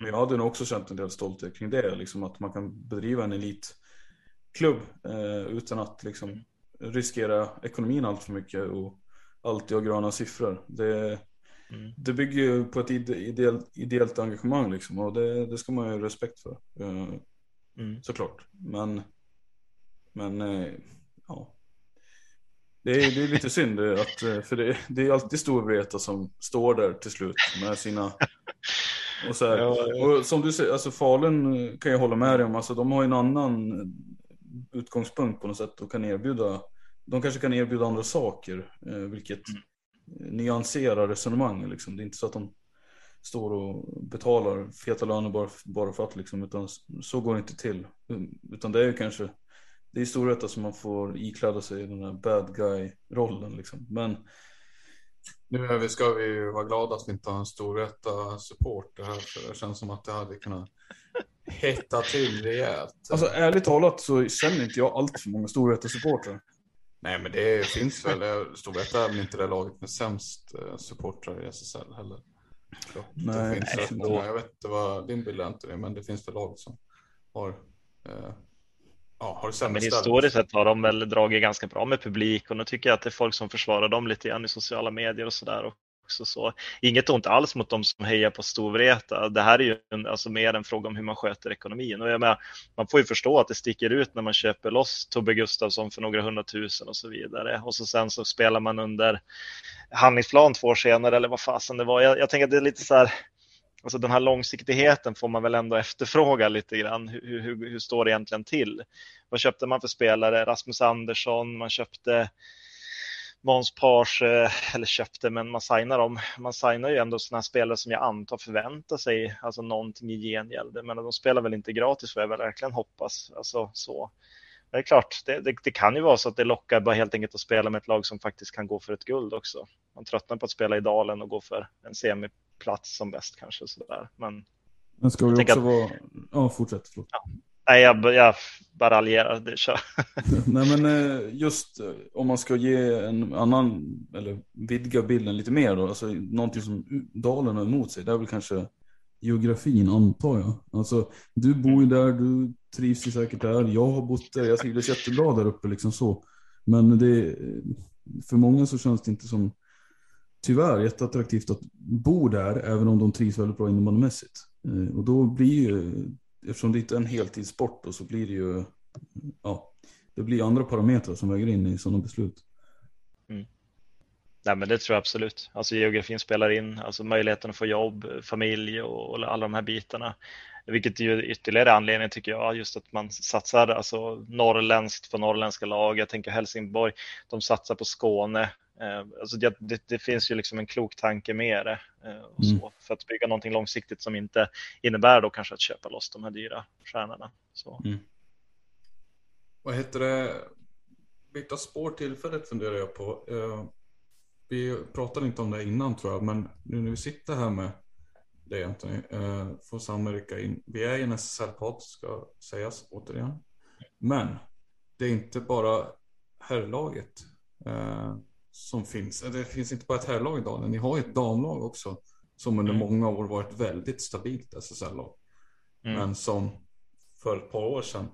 men jag hade nog också känt en del stolthet kring det. Liksom att man kan bedriva en elitklubb eh, utan att liksom riskera ekonomin allt för mycket och alltid ha gröna siffror. Det, mm. det bygger ju på ett ideellt, ideellt engagemang liksom och det, det ska man ju ha respekt för. Eh, mm. Såklart. Men, men eh, ja. Det är, det är lite synd att, för det, det är alltid Storvreta som står där till slut med sina och, så här, och som du säger, alltså Falun kan jag hålla med dig om, alltså de har en annan utgångspunkt på något sätt och kan erbjuda de kanske kan erbjuda andra saker, eh, vilket mm. nyanserar resonemanget. Liksom. Det är inte så att de står och betalar feta löner bara, bara för att, liksom, utan så går det inte till. Utan det är ju kanske, det är i Storvreta som man får ikläda sig den här bad guy-rollen. Liksom. Men nu ska vi ju vara glada att vi inte har en Storvreta support här, för det känns som att det hade kunnat hetta till rejält. Alltså ärligt talat så känner inte jag allt för många Storvreta supportrar. Nej, men det finns väl. Storvreta är väl inte det laget med sämst eh, supportrar i SSL heller. Så, Nej, det finns rätt många. Jag vet inte vad din bild är inte det, men det finns väl lag som har eh, Ja, har ja, men historiskt sett har de väl dragit ganska bra med publik och nu tycker jag att det är folk som försvarar dem lite grann i sociala medier och sådär också. Så inget ont alls mot de som hejar på Storvreta. Det här är ju en, alltså mer en fråga om hur man sköter ekonomin. Och jag menar, man får ju förstå att det sticker ut när man köper loss Tobbe Gustafsson för några hundratusen och så vidare. Och så sen så spelar man under handlingsplan två år senare eller vad fasen det var. Jag, jag tänker att det är lite så här, alltså den här långsiktigheten får man väl ändå efterfråga lite grann. Hur, hur, hur står det egentligen till? Vad köpte man för spelare? Rasmus Andersson, man köpte Måns Pars, eller köpte, men man signar dem. Man signar ju ändå sådana spelare som jag antar förväntar sig alltså någonting i gengäld. Men de spelar väl inte gratis får jag väl verkligen hoppas. Alltså så. Det är klart, det, det, det, kan ju vara så att det lockar bara helt enkelt att spela med ett lag som faktiskt kan gå för ett guld också. Man tröttnar på att spela i dalen och gå för en semiplats som bäst kanske sådär. Men, men ska det också att, vara... Ja, fortsätt. Ja. Nej, jag, jag bara raljerar. Kör. Nej, men eh, just eh, om man ska ge en annan, eller vidga bilden lite mer då, alltså någonting som Dalen har emot sig, det är väl kanske geografin antar jag. Alltså, du bor ju där, du trivs ju säkert där, jag har bott där, jag trivdes jättebra där uppe liksom så. Men det, eh, för många så känns det inte som, tyvärr, jätteattraktivt att bo där, även om de trivs väldigt bra innebandymässigt. Och då blir ju eftersom det inte är en heltidssport då, så blir det ju ja, det blir andra parametrar som väger in i sådana beslut. Mm. Nej, men det tror jag absolut. Alltså geografin spelar in, alltså möjligheten att få jobb, familj och, och alla de här bitarna. Vilket är ju ytterligare anledning tycker jag, just att man satsar alltså norrländskt på norrländska lag. Jag tänker Helsingborg, de satsar på Skåne. Eh, alltså det, det, det, finns ju liksom en klok tanke med det. Eh, och så, mm. För att bygga någonting långsiktigt som inte innebär då kanske att köpa loss de här dyra stjärnorna. Så. Mm. Vad heter det? Byta spår tillfället funderar jag på. Eh, vi pratade inte om det innan tror jag, men nu när vi sitter här med det Anthony, får samverka in. Vi är i en SSL-podd ska sägas återigen. Men det är inte bara herrlaget som finns. Det finns inte bara ett herrlag i Dalen, ni har ju ett damlag också. Som under mm. många år varit väldigt stabilt SSL-lag. Mm. Men som för ett par år sedan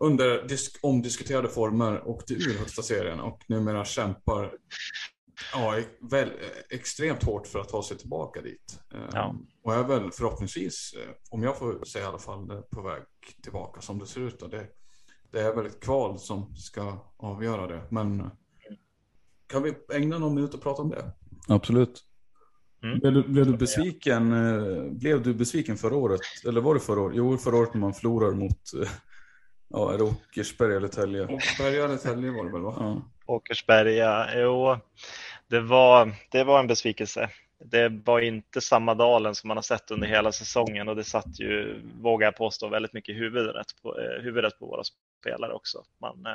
under omdiskuterade former åkte ur högsta serien och numera kämpar ja, väl, extremt hårt för att ta sig tillbaka dit. Ja. Ehm, och är väl förhoppningsvis, eh, om jag får säga i alla fall, på väg tillbaka som det ser ut. Det, det är väl ett kval som ska avgöra det. Men kan vi ägna någon minut och prata om det? Absolut. Mm. Blev, du, blev, du, besviken, eh, blev du besviken förra året? Eller var det förra året? Jo, förra året när man förlorar mot eh, ja, Åkersberga eller Tälje? Åkersberga eller Tälje var det väl? Va? Ja. Åkersberga, jo. Det var, det var en besvikelse. Det var inte samma Dalen som man har sett under hela säsongen och det satt ju, vågar jag påstå, väldigt mycket huvudet på, eh, huvudet på våra spelare också. Man,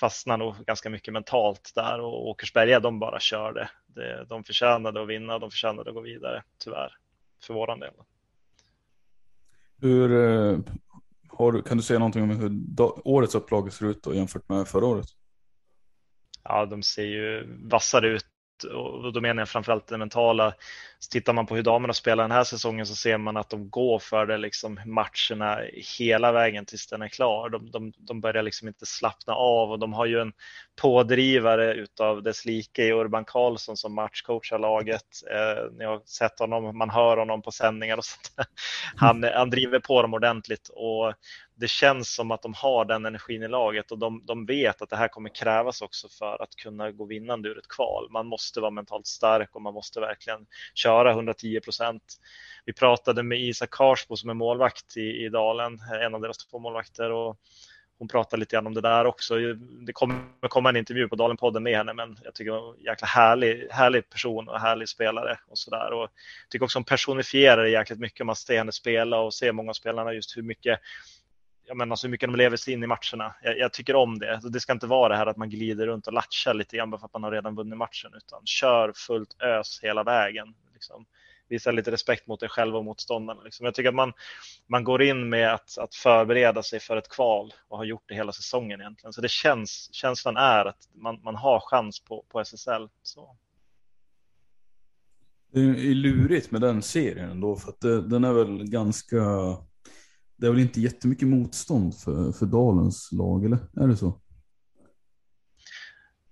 fastnar nog ganska mycket mentalt där och Åkersberga de bara kör det. det de förtjänade att vinna, de förtjänade att gå vidare, tyvärr, för våran del. Hur, eh, har, kan du säga någonting om hur årets upplaga ser ut då, jämfört med förra året? Ja, de ser ju vassare ut och då menar jag framförallt det mentala. Så tittar man på hur damerna spelar den här säsongen så ser man att de går för det liksom matcherna hela vägen tills den är klar. De, de, de börjar liksom inte slappna av och de har ju en pådrivare utav dess like i Urban Karlsson som matchcoachar laget. Eh, ni har sett honom, man hör honom på sändningar och sånt. Han, han driver på dem ordentligt och det känns som att de har den energin i laget och de, de vet att det här kommer krävas också för att kunna gå vinnande ur ett kval. Man måste vara mentalt stark och man måste verkligen köra 110 procent. Vi pratade med Isak Karsbo som är målvakt i, i Dalen, en av deras två målvakter och hon pratade lite grann om det där också. Det kommer komma en intervju på Dalen-podden med henne, men jag tycker hon är en jäkla härlig, härlig person och härlig spelare och så där. Och jag tycker också hon personifierar det jäkligt mycket. Man ser henne spela och ser många av spelarna just hur mycket ja, men alltså hur mycket de lever sig in i matcherna. Jag, jag, tycker om det. Det ska inte vara det här att man glider runt och latchar lite grann bara för att man har redan vunnit matchen, utan kör fullt ös hela vägen. Liksom. Visa lite respekt mot dig själv och motståndarna. Liksom. Jag tycker att man, man går in med att, att förbereda sig för ett kval och har gjort det hela säsongen egentligen. Så det känns, känslan är att man, man har chans på, på SSL. Så. Det är lurigt med den serien ändå, för att det, den är väl ganska det är väl inte jättemycket motstånd för, för Dalens lag, eller är det så?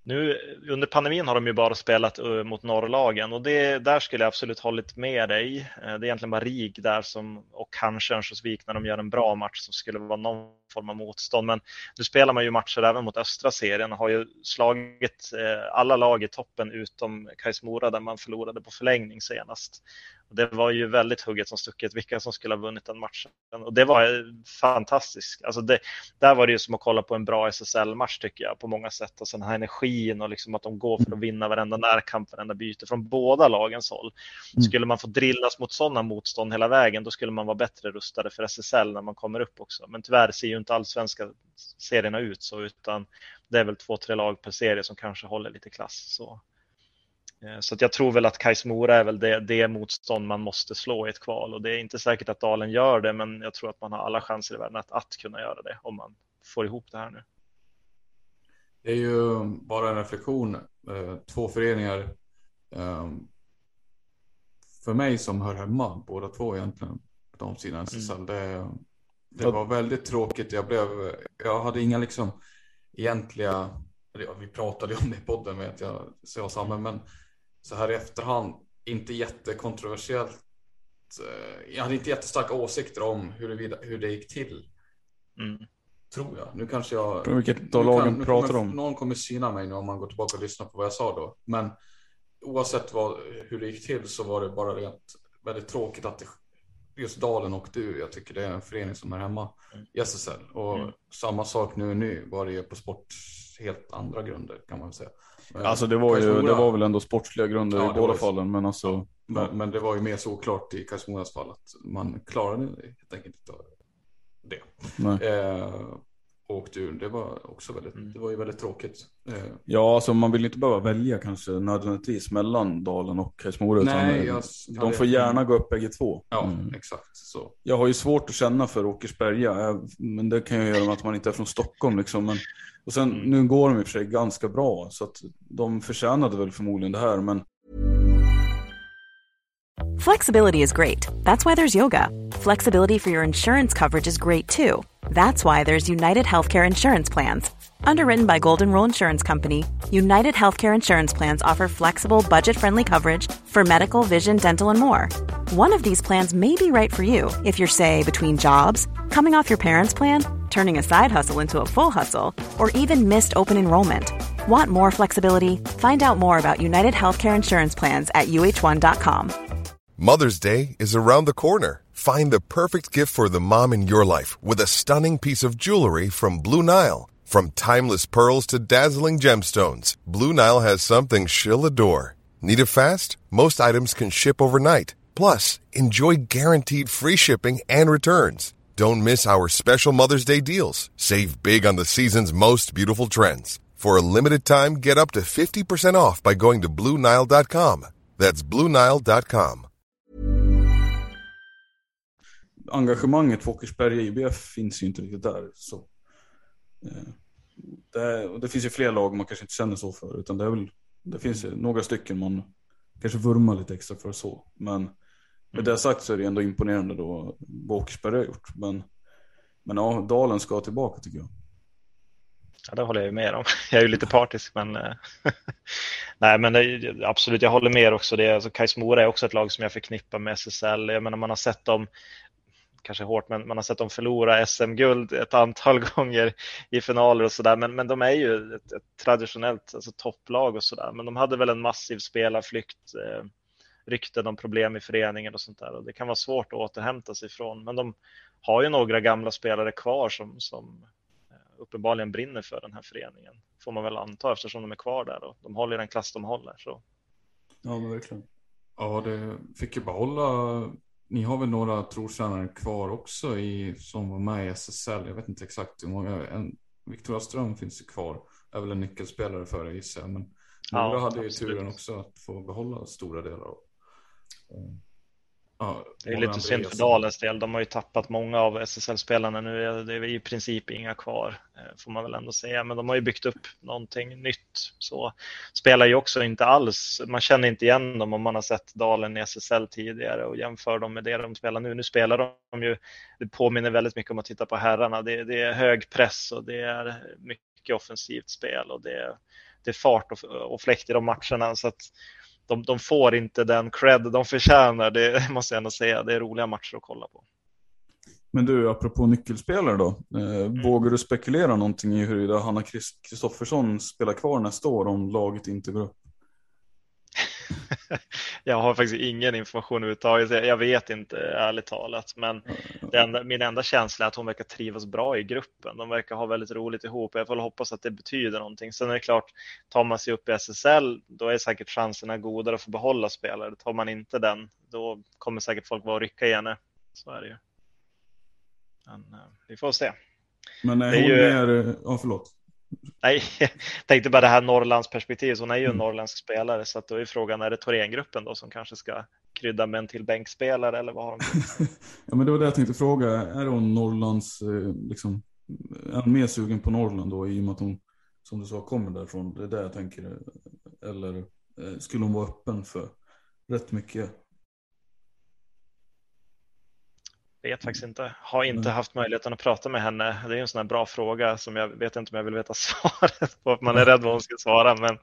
Nu under pandemin har de ju bara spelat uh, mot norrlagen och det, där skulle jag absolut hållit med dig. Uh, det är egentligen bara RIG där som, och kanske Örnsköldsvik när de gör en bra match som skulle vara någon form av motstånd. Men nu spelar man ju matcher även mot östra serien och har ju slagit uh, alla lag i toppen utom Kais Mora där man förlorade på förlängning senast. Det var ju väldigt hugget som stucket vilka som skulle ha vunnit den matchen. Och det var fantastiskt. Alltså det, där var det ju som att kolla på en bra SSL-match tycker jag på många sätt. Alltså den här energin och liksom att de går för att vinna varenda närkamp, varenda byte från båda lagens håll. Mm. Skulle man få drillas mot sådana motstånd hela vägen, då skulle man vara bättre rustade för SSL när man kommer upp också. Men tyvärr ser ju inte allsvenska serierna ut så, utan det är väl två, tre lag per serie som kanske håller lite klass. Så. Eh, så jag tror väl att Kais Mora är väl det, det motstånd man måste slå i ett kval och det är inte säkert att Dalen gör det, men jag tror att man har alla chanser i världen att, att kunna göra det om man får ihop det här nu. Det är ju bara en reflektion. Eh, två föreningar ehm, för mig som hör hemma, båda två egentligen, på de sidan SSL. Mm. Det, det var väldigt tråkigt. Jag, blev, jag hade inga liksom egentliga, vi pratade om det i podden vet jag, så jag samma, men så här i efterhand inte jättekontroversiellt. Eh, jag hade inte jättestarka åsikter om hur, hur det gick till. Mm. Tror jag. Nu kanske jag... Vilket av lagen pratar du om? Någon kommer syna mig nu om man går tillbaka och lyssnar på vad jag sa då. Men oavsett vad, hur det gick till så var det bara rent väldigt tråkigt att det, just Dalen och du. Jag tycker det är en förening som är hemma mm. i SSL. Och mm. samma sak nu nu var det på sport helt andra grunder kan man säga. Alltså det var ju, det var väl ändå sportsliga grunder ja, i båda fallen, men alltså. Men, men, det var ju mer så i Karlskogas fall att man klarade helt enkelt inte det. Eh, och åkte ur. Det var också väldigt, mm. det var ju väldigt tråkigt. Eh. Ja, alltså man vill inte behöva välja kanske nödvändigtvis mellan Dalen och Hässleholm. Nej, jag, de får gärna gå upp bägge två. Ja, mm. exakt så. Jag har ju svårt att känna för Åkersberga, men det kan ju göra med att man inte är från Stockholm liksom. Men och sen, mm. nu går de i och för sig ganska bra, så att de förtjänade väl förmodligen det här, men... Flexibility is great. That's why there's yoga. Flexibility for your insurance coverage is great too. That's why there's United Healthcare Insurance Plans. Underwritten by Golden Rule Insurance Company, United Healthcare Insurance Plans offer flexible, budget friendly coverage for medical, vision, dental, and more. One of these plans may be right for you if you're, say, between jobs, coming off your parents' plan, turning a side hustle into a full hustle, or even missed open enrollment. Want more flexibility? Find out more about United Healthcare Insurance Plans at uh1.com. Mother's Day is around the corner. Find the perfect gift for the mom in your life with a stunning piece of jewelry from Blue Nile. From timeless pearls to dazzling gemstones, Blue Nile has something she'll adore. Need it fast? Most items can ship overnight. Plus, enjoy guaranteed free shipping and returns. Don't miss our special Mother's Day deals. Save big on the season's most beautiful trends. For a limited time, get up to 50% off by going to BlueNile.com. That's BlueNile.com. Engagemanget för Åkersberga IBF finns ju inte riktigt där. Så. Eh, det, och det finns ju fler lag man kanske inte känner så för. Utan det, är väl, det finns ju några stycken man kanske vurmar lite extra för så. Men med det sagt så är det ändå imponerande då vad Åkersberga har gjort. Men, men ja, Dalen ska tillbaka tycker jag. Ja, det håller jag ju med om. Jag är ju lite partisk, men eh, nej, men det, absolut, jag håller med också. Det, alltså, Kais Mora är också ett lag som jag förknippar med SSL. Jag menar, man har sett dem, kanske hårt, men man har sett dem förlora SM-guld ett antal gånger i finaler och sådär. Men, men de är ju ett, ett traditionellt alltså, topplag och sådär. Men de hade väl en massiv spelarflykt, eh, rykten om problem i föreningen och sånt där. Och det kan vara svårt att återhämta sig ifrån. Men de har ju några gamla spelare kvar som, som uppenbarligen brinner för den här föreningen. Får man väl anta eftersom de är kvar där och de håller den klass de håller. Så. Ja, men verkligen. Ja, det fick ju behålla. Ni har väl några trotjänare kvar också i, som var med i SSL. Jag vet inte exakt hur många. En, Victoria Ström finns ju kvar. Är väl en nyckelspelare för det gissar jag. Men Ja, hade ju absolut. turen också att få behålla stora delar av. Ja, Det är lite synd för. Dalens del. De har ju tappat många av SSL-spelarna nu. Det är i princip inga kvar, eh, får man väl ändå säga. Men de har ju byggt upp någonting nytt. Så spelar ju också inte alls. Man känner inte igen dem om man har sett Dalen i SSL tidigare och jämför dem med det de spelar nu. Nu spelar de ju, det påminner väldigt mycket om att titta på herrarna. Det, det är hög press och det är mycket offensivt spel och det är, det är fart och, och fläkt i de matcherna. Så att de, de får inte den cred de förtjänar, det måste jag ändå säga. Det är roliga matcher att kolla på. Men du, apropå nyckelspelare då. Eh, Mm. Vågar du spekulera någonting i huruvida Hanna Krist- Kristoffersson spelar kvar nästa år om laget inte går upp? Jag har faktiskt ingen information överhuvudtaget. Jag vet inte ärligt talat, men det enda, min enda känsla är att hon verkar trivas bra i gruppen. De verkar ha väldigt roligt ihop. Jag får hoppas att det betyder någonting. Sen är det klart, tar man sig upp i SSL, då är säkert chanserna godare att få behålla spelare. Tar man inte den, då kommer säkert folk vara och rycka i henne. Så är det ju. Men eh, vi får se. Men är Det är hon ju- mer... Ja, förlåt. Nej, jag tänkte bara det här Norrlands perspektiv. Hon är ju en Mm. norrländsk spelare så att då är frågan, är det Thorengruppen då som kanske ska krydda med en till bänkspelare eller vad har de? Ja, men det var det jag tänkte fråga. Är hon Norrlands, eh, liksom, är hon mer sugen på Norrland då i och med att hon, som du sa, kommer därifrån? Det är det jag tänker. Eller eh, skulle hon vara öppen för rätt mycket? Vet faktiskt inte. Har inte haft möjligheten att prata med henne. Det är en sån här bra fråga som jag vet inte om jag vill veta svaret på. Man är rädd vad hon ska svara, men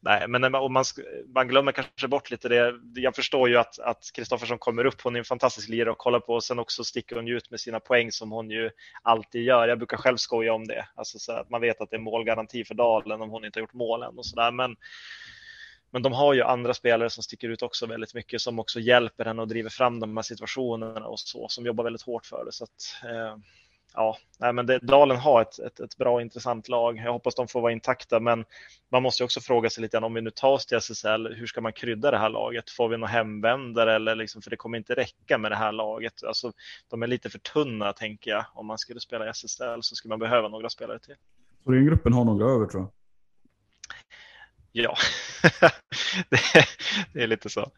nej, men man, sk- man glömmer kanske bort lite det. Jag förstår ju att Kristoffersson kommer upp. Hon är en fantastisk lirare att kolla på och sen också sticker hon ut med sina poäng som hon ju alltid gör. Jag brukar själv skoja om det, alltså så att man vet att det är målgaranti för Dalen om hon inte har gjort mål än och så där. Men men de har ju andra spelare som sticker ut också väldigt mycket som också hjälper henne och driver fram de här situationerna och så som jobbar väldigt hårt för det. Så att, eh, ja, nej, men det, Dalen har ett, ett, ett bra och intressant lag. Jag hoppas de får vara intakta, men man måste ju också fråga sig lite grann om vi nu tar oss till SSL, hur ska man krydda det här laget? Får vi några hemvändare eller liksom, för det kommer inte räcka med det här laget. Alltså, de är lite för tunna tänker jag. Om man skulle spela i SSL så skulle man behöva några spelare till. Thorengruppen har några över tror jag. Ja, det, är lite så.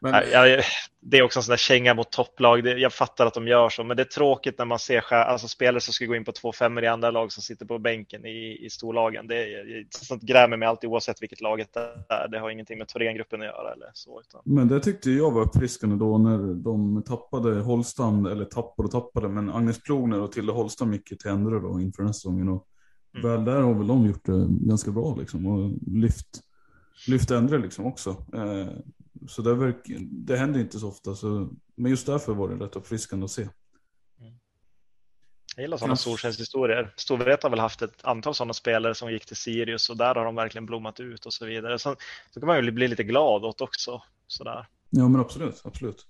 Men, det är också en sån där känga mot topplag. Jag fattar att de gör så, men det är tråkigt när man ser alltså spelare som ska gå in på två femmor i andra lag som sitter på bänken i, i storlagen. Det, sånt grämer mig alltid oavsett vilket laget det är. Det har ingenting med Thorengruppen att göra eller så. Utan, Men det tyckte jag var uppfriskande då när de tappade Holstam, eller tappade och tappade, men Agnes Plogner och Tilde Holstam gick till Endre då inför den här säsongen. Och Mm. väl där har väl de gjort det ganska bra liksom och lyft, lyft Endre liksom också. Eh, så det, verk, det händer inte så ofta. Så, men just därför var det rätt uppfriskande att se. jag gillar sådana Kanske- solskenshistorier. Storvreta har väl haft ett antal sådana spelare som gick till Sirius och där har de verkligen blommat ut och så vidare. Så, så kan man ju bli lite glad åt också. Sådär. Ja men absolut, absolut.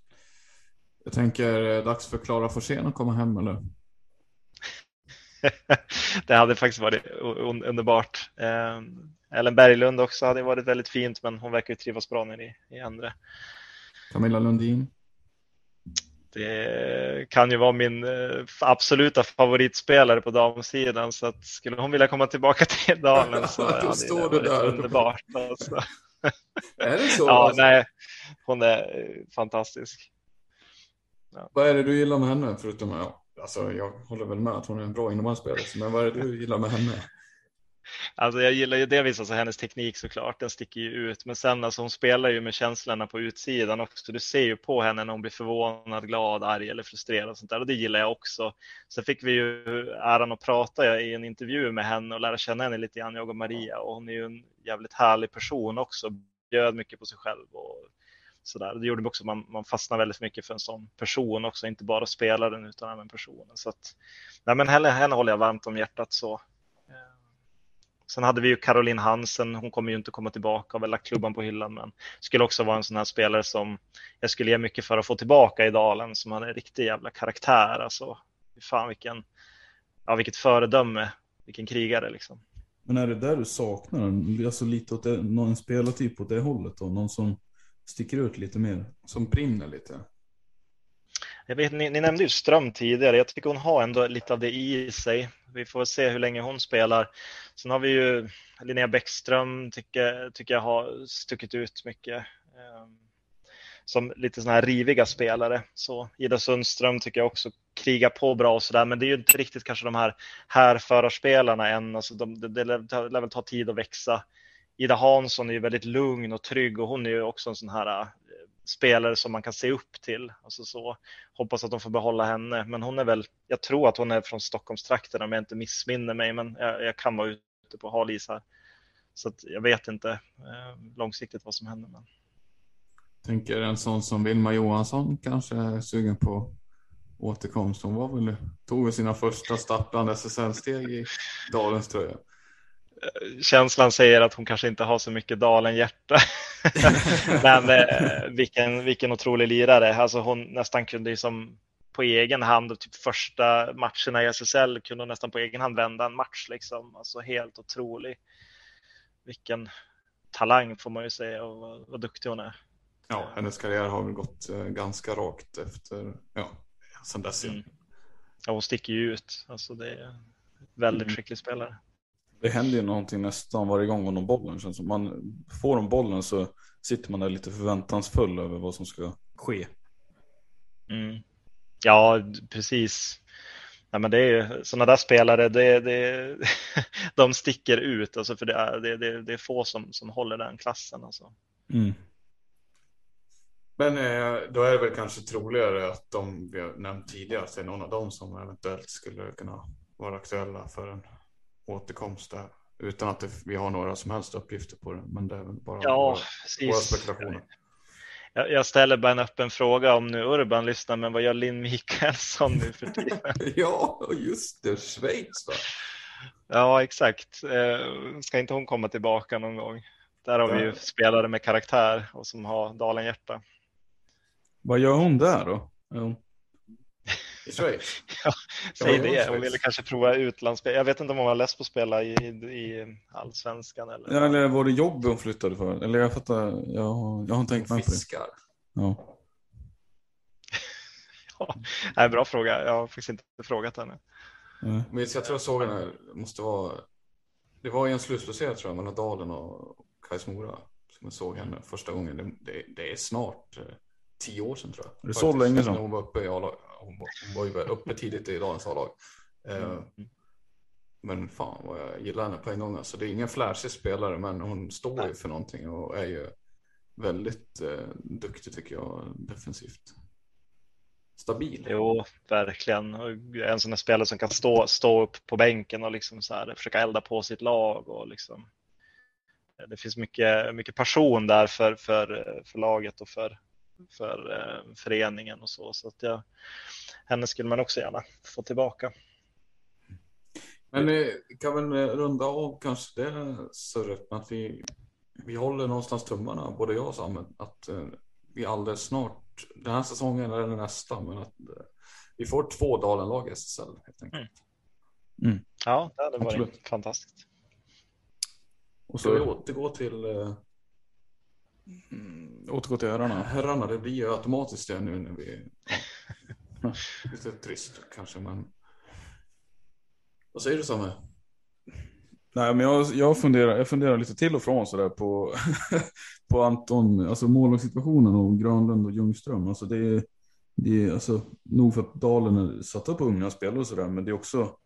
jag tänker, eh, dags för Klara Forsén att komma hem eller? det hade faktiskt varit un- underbart. Eh, Ellen Berglund också hade varit väldigt fint, men hon verkar ju trivas bra nere i, i andra. Camilla Lundin? Det kan ju vara min eh, absoluta favoritspelare på damsidan så att skulle hon vilja komma tillbaka till Dalen så Då ja, det du där. underbart. Alltså. Är det så? Ja, alltså? nej, hon är eh, fantastisk. Vad är det du gillar med henne förutom, ja, alltså jag håller väl med att hon är en bra innebandyspelare, men vad är det du gillar med henne? Alltså jag gillar ju delvis alltså hennes teknik såklart, den sticker ju ut. Men sen alltså hon spelar ju med känslorna på utsidan också. Du ser ju på henne när hon blir förvånad, glad, arg eller frustrerad och sånt där. Och det gillar jag också. Sen fick vi ju äran att prata i en intervju med henne och lära känna henne lite grann, jag och Maria. Och hon är ju en jävligt härlig person också. Bjöd mycket på sig själv och sådär. Det gjorde också att man, man fastnar väldigt mycket för en sån person också, inte bara spelaren utan även personen. Så att, nej men henne, henne håller jag varmt om hjärtat så. Eh, sen hade vi ju Caroline Hansen, hon kommer ju inte komma tillbaka, har väl lagt klubban på hyllan, men skulle också vara en sån här spelare som jag skulle ge mycket för att få tillbaka i Dalen, som hade en riktig jävla karaktär. Alltså, fan vilken, ja vilket föredöme, vilken krigare liksom. Men är det där du saknar? Alltså lite åt det, någon spelartyp åt det hållet då? Någon som sticker ut lite mer? Som brinner lite. Jag vet, ni, ni nämnde ju Ström tidigare. Jag tycker hon har ändå lite av det i sig. Vi får se hur länge hon spelar. Sen har vi ju Linnea Bäckström, tycker, tycker jag har stuckit ut mycket. Um, som lite sådana här riviga spelare. Så Ida Sundström tycker jag också krigar på bra och sådär. Men det är ju inte riktigt kanske de här härförarspelarna än. Alltså de, det, det lär väl ta tid att växa. Ida Hansson är ju väldigt lugn och trygg och hon är ju också en sån här eh, spelare som man kan se upp till. Alltså så, hoppas att de får behålla henne. Men hon är väl, jag tror att hon är från Stockholmstrakten om jag inte missminner mig. Men jag, jag kan vara ute på halis här. Så att jag vet inte eh, långsiktigt vad som händer. Men... Tänker en sån som Vilma Johansson kanske är sugen på återkomst. Hon var väl, tog väl sina första stapplande SSL-steg i Dalens tröja. Känslan säger att hon kanske inte har så mycket Dalen-hjärta. Men eh, vilken, vilken otrolig lirare. Alltså hon nästan kunde ju som på egen hand, typ första matcherna i SSL kunde hon nästan på egen hand vända en match liksom. Alltså helt otrolig. Vilken talang får man ju säga och vad, vad duktig hon är. Ja, hennes karriär har väl gått eh, ganska rakt efter, ja, sen dess. Mm. Ja, hon sticker ju ut. Alltså det är väldigt Mm. skicklig spelare. Det händer ju någonting nästan varje gång hon har bollen. Känns som man får de bollen så sitter man där lite förväntansfull över vad som ska ske. Mm. Ja, precis. Nej, men det är ju sådana där spelare, det, det, de sticker ut, alltså för det är, det, det, det är få som, som håller den klassen. Alltså. Mm. Men eh, då är det väl kanske troligare att de vi har nämnt tidigare, att det är någon av dem som eventuellt skulle kunna vara aktuella för en återkomst där. Utan att det, vi har några som helst uppgifter på det. Men det är väl bara Ja, våra, våra spekulationer. Jag, jag ställer bara en öppen fråga om nu Urban lyssnar, men vad gör Linn Mikaelsson nu för tiden? ja, just det. Schweiz va? Ja, exakt. Eh, Ska inte hon komma tillbaka någon gång? Där har vi ju Ja. spelare med karaktär och som har Dalen-hjärta. Vad gör hon där då? Är hon... I? Säg Ja, det, hon ville kanske prova utlandsspel. Jag vet inte om hon var less på att spela i, i allsvenskan eller? Ja, Eller var det jobb hon flyttade för? Eller jag fattar, jag, har- jag har inte tänkt med på det. Fiskar. Ja. Ja, nej, bra fråga. Jag har faktiskt inte frågat henne. Nej. Men jag tror jag såg henne, måste vara, det var i en slutspelsserie tror jag, mellan Dalen och Kais Mora. Som jag såg henne första gången. Det, det, det är snart eh, tio år sedan tror jag. Är det så Faktiskt, länge sedan? Hon var uppe i A-lag. Hon, var- hon var ju uppe tidigt i Dalens A-lag. Eh, Mm. Men fan vad jag gillar henne på en gång. Alltså, det är ingen flashig spelare men hon står ju för någonting och är ju väldigt eh, duktig tycker jag defensivt. Stabil. Jo, verkligen. En sån här spelare som kan stå, stå upp på bänken och liksom så här, försöka elda på sitt lag. Och liksom, det finns mycket, mycket passion där för, för, för laget och för, för eh, föreningen och så. Så att jag, henne skulle man också gärna få tillbaka. Men vi kan väl eh, runda av kanske det surret med att vi, vi håller någonstans tummarna, både jag och Sam, att eh, vi alldeles snart, den här säsongen eller nästa, men att eh, vi får två Dalenlag i SSL helt enkelt. Ja, det hade varit Absolut. fantastiskt. Och Ska vi så återgå till eh, mm, återgå till herrarna. herrarna? Det blir ju automatiskt det nu när vi, ja, Lite trist kanske, men. Vad säger du Samme? Nej, men jag, jag, funderar, jag funderar lite till och från sådär på, på Anton, alltså målvaktssituationen och Granlund och Ljungström. Alltså det är, det är alltså, nog för att Dalen är satta på unga spelare och sådär, men det är också,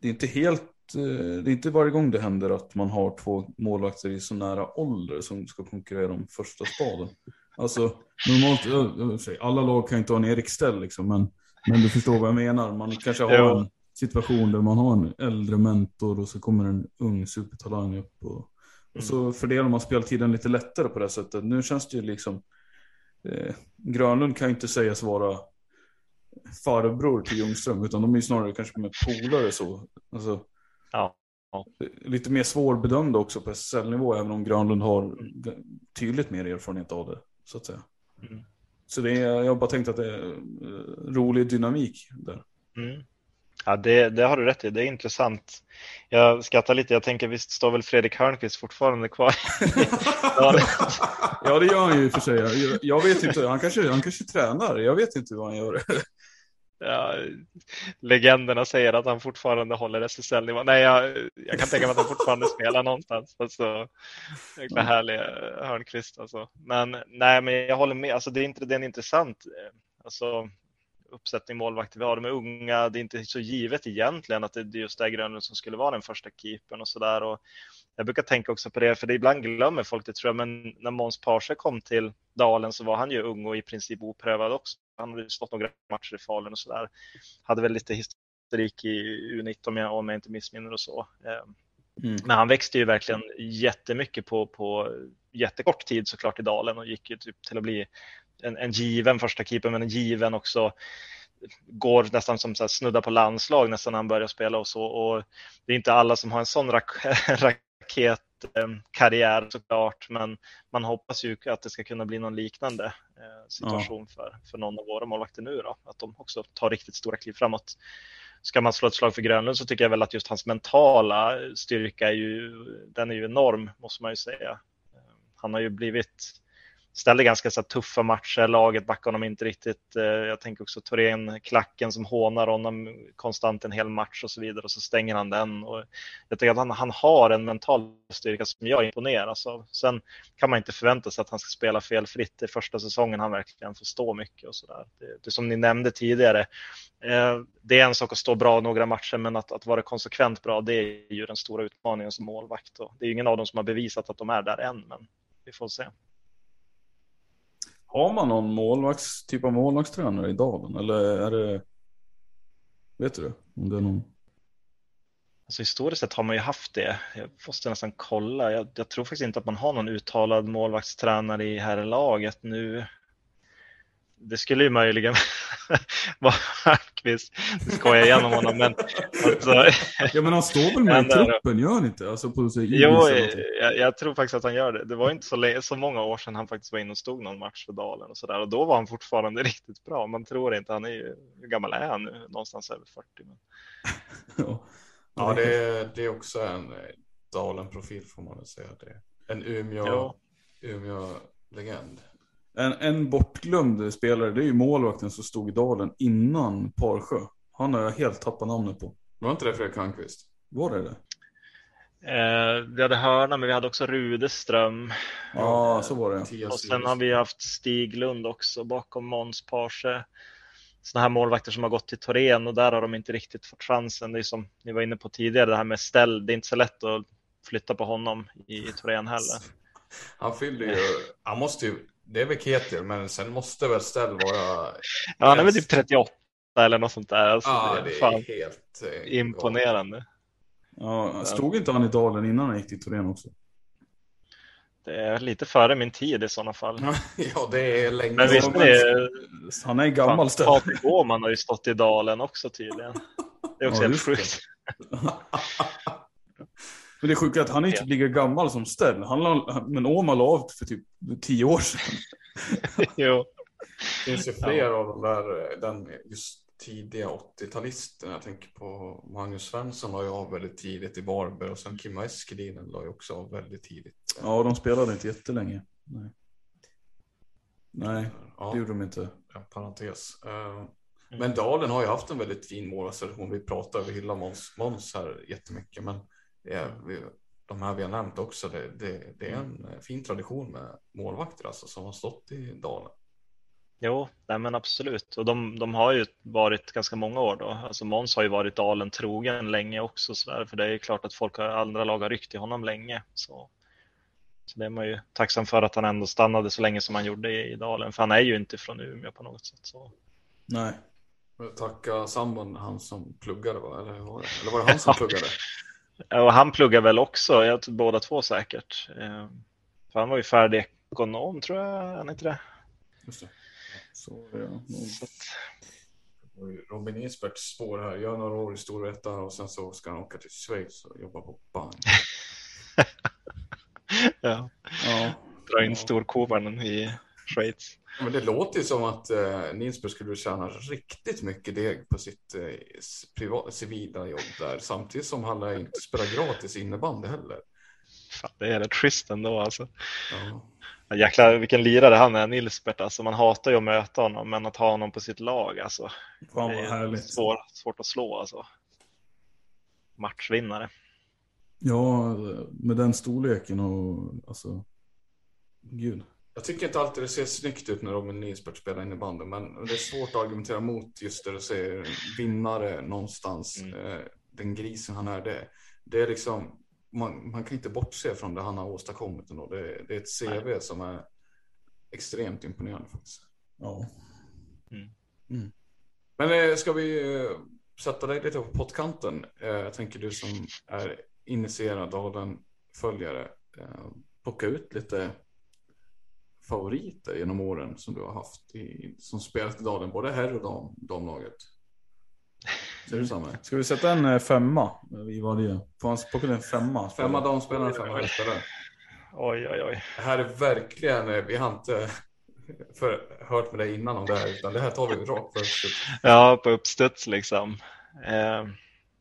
det är inte helt, det är inte varje gång det händer att man har två målvakter i så nära ålder som ska konkurrera om första spaden. Alltså normalt, jag säger, alla lag kan inte ha en Erik Stell liksom, men, men du förstår vad jag menar. Man kanske har en situation där man har en äldre mentor och så kommer en ung supertalang upp. Och, och så fördelar man speltiden lite lättare på det sättet. Nu känns det ju liksom, eh, Grönlund kan ju inte sägas vara farbror till Ljungström, utan de är ju snarare kanske med polare så. Alltså, ja. Lite mer svårbedömda också på SSL-nivå, även om Granlund har tydligt mer erfarenhet av det, så att säga. Mm. Så det är, jag har bara tänkt att det är eh, rolig dynamik där. Mm. Ja, det, det, har du rätt i. Det är intressant. Jag skrattar lite. Jag tänker visst står väl Fredrik Hörnqvist fortfarande kvar? ja, det gör han ju för sig. Jag, jag vet inte. Han kanske, han kanske tränar. Jag vet inte vad han gör. Ja, legenderna säger att han fortfarande håller SSL-nivå. Nej, jag, jag, kan tänka mig att han fortfarande spelar någonstans. Alltså, jäkla härlig Hörnqvist alltså. Men nej, men jag håller med. Alltså, det är inte det är intressant. Alltså, uppsättning målvakter vi har. De är unga. Det är inte så givet egentligen att det är just det Grönlund som skulle vara den första keepern och så där. jag brukar tänka också på det, för det ibland glömmer folk det tror jag. Men när Måns Parse kom till Dalen så var han ju ung och i princip oprövad också. Han hade stått några matcher i Falun och så där. Hade väl lite historik i U19 om jag inte missminner och så. Ehm, mm. Men han växte ju verkligen jättemycket på, på jättekort tid såklart i Dalen och gick ju typ till att bli en, en given första keeper, men en given också går nästan som så snudda på landslag nästan när han börjar spela och så. Och det är inte alla som har en sån rak raketkarriär såklart, men man hoppas ju att det ska kunna bli någon liknande eh, situation ja. för, för någon av våra målvakter nu då, att de också tar riktigt stora kliv framåt. Ska man slå ett slag för Grönlund så tycker jag väl att just hans mentala styrka är ju, den är ju enorm, måste man ju säga. Eh, han har ju blivit ställde ganska så tuffa matcher. Laget backade honom inte riktigt. Eh, jag tänker också Torén, klacken som hånar honom konstant en hel match och så vidare och så stänger han den. Och jag tycker att han, han har en mental styrka som jag imponeras av. Sen kan man inte förvänta sig att han ska spela felfritt i första säsongen. Han verkligen får stå mycket och så där. Det, det som ni nämnde tidigare. Eh, det är en sak att stå bra några matcher, men att, att vara konsekvent bra, det är ju den stora utmaningen som målvakt. Och det är ingen av dem som har bevisat att de är där än, men vi får se. Har man någon målvakts, typ av målvaktstränare i Dalen? Eller är det... Vet du om det är någon? Alltså historiskt sett har man ju haft det. Jag måste nästan kolla. Jag, jag tror faktiskt inte att man har någon uttalad målvaktstränare i herrlaget nu det skulle ju möjligen vara nu skojar jag igenom honom, men alltså, Ja, men han står väl med i truppen, gör han inte? Alltså på sig, jo, jag, jag, tror faktiskt att han gör det. Det var inte så, så många år sedan han faktiskt var inne och stod någon match för Dalen och sådär. Och då var han fortfarande riktigt bra. Man tror inte, han är ju, hur gammal är han nu? Någonstans över 40. Men... ja, ja det, är, det är också en eh, Dalen-profil får man väl säga. Det. En Umeå, Umeå-legend. En, en bortglömd spelare, det är ju målvakten som stod i dalen innan Parsjö. Han har jag helt tappat namnet på. Var inte det Fredrik Hörnqvist? Var det det? Eh, vi hade Hörna, men vi hade också Rudeström. Ja, så var det. Och sen har vi haft Stiglund också bakom Måns Parsjö. Sådana här målvakter som har gått till Torén och där har de inte riktigt fått chansen. Det är som ni var inne på tidigare, det här med ställ. Det är inte så lätt att flytta på honom i Torén heller. Han fyller ju, han måste ju det är väl Ketil, men sen måste väl Stell vara... Ja, han är väl typ 38 eller något sånt där. Alltså, ja, det är, fan helt eh, imponerande. Ja, stod inte han i dalen innan han gick till Torén också? Det är lite före min tid i sådana fall. ja, det är länge Men visst är Han är gammal ställ. Patrik Åhman har ju stått i dalen också tydligen. Det är också ja, helt sjukt. Men det är sjukt att han är inte lika gammal som Stell. Han men Åman la av för typ tio år sedan. jo. Det finns ju fler ja. av de där, den just tidiga 80-talisterna. Jag tänker på Magnus Svensson la ju av väldigt tidigt i Varberg och sen Kimmo Eskelinen la ju också av väldigt tidigt. Ja, de spelade inte jättelänge. Nej, Nej ja. det gjorde de inte. Ja, parentes. Mm. Men Dalen har ju haft en väldigt fin målvaktsrelation. Vi pratar, vi hyllar Måns, Måns här jättemycket, men är, vi, de här vi har nämnt också, det, det, det, är en fin tradition med målvakter alltså, som har stått i Dalen. Jo, nej men absolut. Och de, de har ju varit ganska många år då. Alltså Måns har ju varit Dalen trogen länge också, så där, för det är ju klart att folk har, andra lag har ryckt i honom länge. Så, så det är man ju tacksam för att han ändå stannade så länge som han gjorde i, i Dalen, för han är ju inte från Umeå på något sätt. Så. Nej. Tacka sambon, han som pluggade va? Eller, eller var det han som pluggade? Ja, och han pluggar väl också, jag tror båda två säkert. Eh, för han var ju färdig ekonom tror jag, han inte det? Just det. Så, ja. Robin Isberts spår här, gör några år i Storvreta och sen så ska han åka till Schweiz och jobba på bank. ja. ja, dra in storkovan i Schweiz. Men det låter ju som att eh, Ninsberg skulle tjäna riktigt mycket deg på sitt eh, privat, civila jobb där. Samtidigt som han inte spela gratis innebandy heller. Fan, det är rätt schysst ändå alltså. Ja. Jäklar vilken lirare han är, Nilsbert. Alltså, man hatar ju att möta honom, men att ha honom på sitt lag, alltså. Fan vad härligt. Svår, svårt att slå alltså. Matchvinnare. Ja, med den storleken och alltså. Gud. Jag tycker inte alltid det ser snyggt ut när Robin Nisbert spelar in i banden, men det är svårt att argumentera mot just det du säger, vinnare någonstans. Mm. Eh, den grisen han är, det, det är liksom, man, man, kan inte bortse från det han har åstadkommit ändå. Det, det är ett CV Nej. som är extremt imponerande faktiskt. Ja. Mm. Mm. Men eh, ska vi eh, sätta dig lite på pottkanten? Jag tänker du som är initierad av den följare, plocka ut lite favoriter genom åren som du har haft i, som spelat i Dalen, både herr och dam, damlaget? Ser du samma? Ska vi sätta en eh, femma i varje? Får han plocka en femma? Femma damspelare, femma herrspelare. Oj, oj, oj. Det här är verkligen, eh, vi har inte för, hört med dig innan om det här, utan det här tar vi rakt på uppstuds. Ja, på uppstuds liksom. Eh,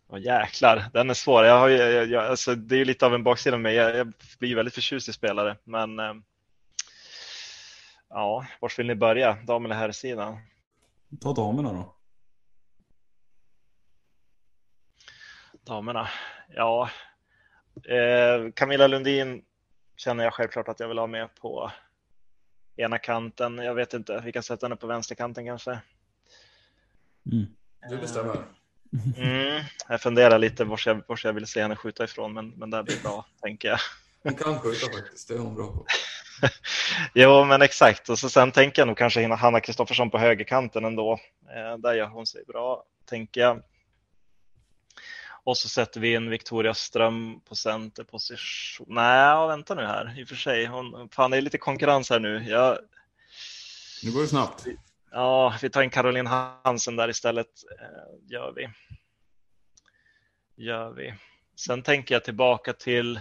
och jäklar, den är svår. Jag har, jag, jag, alltså, det är lite av en baksida med mig. Jag, jag blir väldigt förtjust i spelare, men eh, Ja, var vill ni börja? Dam eller herrsidan? Ta damerna då. Damerna, ja. Eh, Camilla Lundin känner jag självklart att jag vill ha med på ena kanten. Jag vet inte, vi kan sätta henne på vänsterkanten kanske. Mm. Du bestämmer. Mm, jag funderar lite var jag, var jag vill se henne skjuta ifrån, men, men det blir bra, tänker jag. Hon kan skjuta faktiskt, det är hon bra på. jo, men exakt. Och så sen tänker jag nog kanske Hanna Kristoffersson på högerkanten ändå. Eh, där gör hon sig bra, tänker jag. Och så sätter vi in Victoria Ström på centerposition. Nej, vänta nu här. I och för sig, hon, fan det är lite konkurrens här nu. Jag... Nu går det snabbt. Ja, vi tar in Caroline Hansen där istället. Eh, gör vi. Gör vi. Sen tänker jag tillbaka till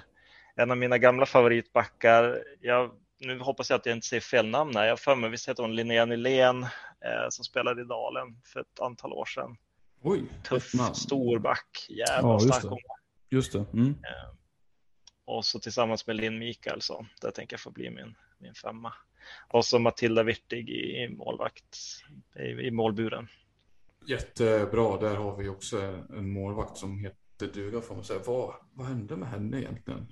en av mina gamla favoritbackar. Jag, nu hoppas jag att jag inte säger fel namn här. Jag för mig visst heter hon Linnea Nylén eh, som spelade i Dalen för ett antal år sedan. Oj, Tuff, stor back. Jävla ja, stark hon Just det. Mm. Eh, och så tillsammans med Linn Mikaelsson. Det tänker jag få bli min, min femma. Och så Matilda Wirtig i, i målvakt i, i målburen. Jättebra. Där har vi också en målvakt som heter duga får man säga. Vad, vad hände med henne egentligen?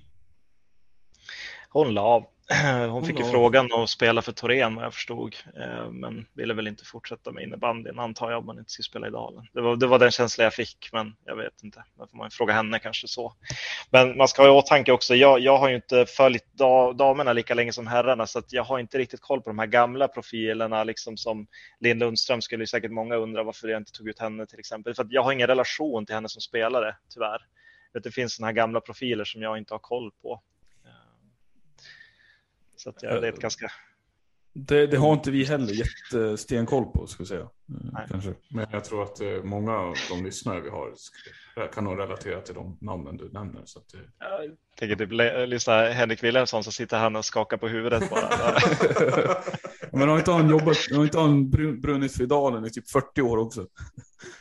Hon la av. Hon fick ju frågan att spela för Torén vad jag förstod, eh, men ville väl inte fortsätta med innebandyn antar jag om man inte skulle spela i Dalen. Det var, det var den känsla jag fick, men jag vet inte. Då får man fråga henne kanske så. Men man ska ha i åtanke också, jag, jag har ju inte följt damerna lika länge som herrarna, så att jag har inte riktigt koll på de här gamla profilerna, liksom som Linn Lundström skulle säkert många undra varför jag inte tog ut henne till exempel. För att jag har ingen relation till henne som spelare, tyvärr. Det finns sådana här gamla profiler som jag inte har koll på. Så att, ja, det är ett ganska... Det, det, har inte vi heller jättestenkoll på, ska vi säga. Nej. Kanske. Men jag tror att eh, många av de lyssnare vi har kan nog relatera till de namnen du nämner. Så att, jag tänker typ lyssna Henrik Wilhelmsson så sitter han och skakar på huvudet bara. Men har inte han jobbat, har inte han brunnit för Dalen i typ 40 år också?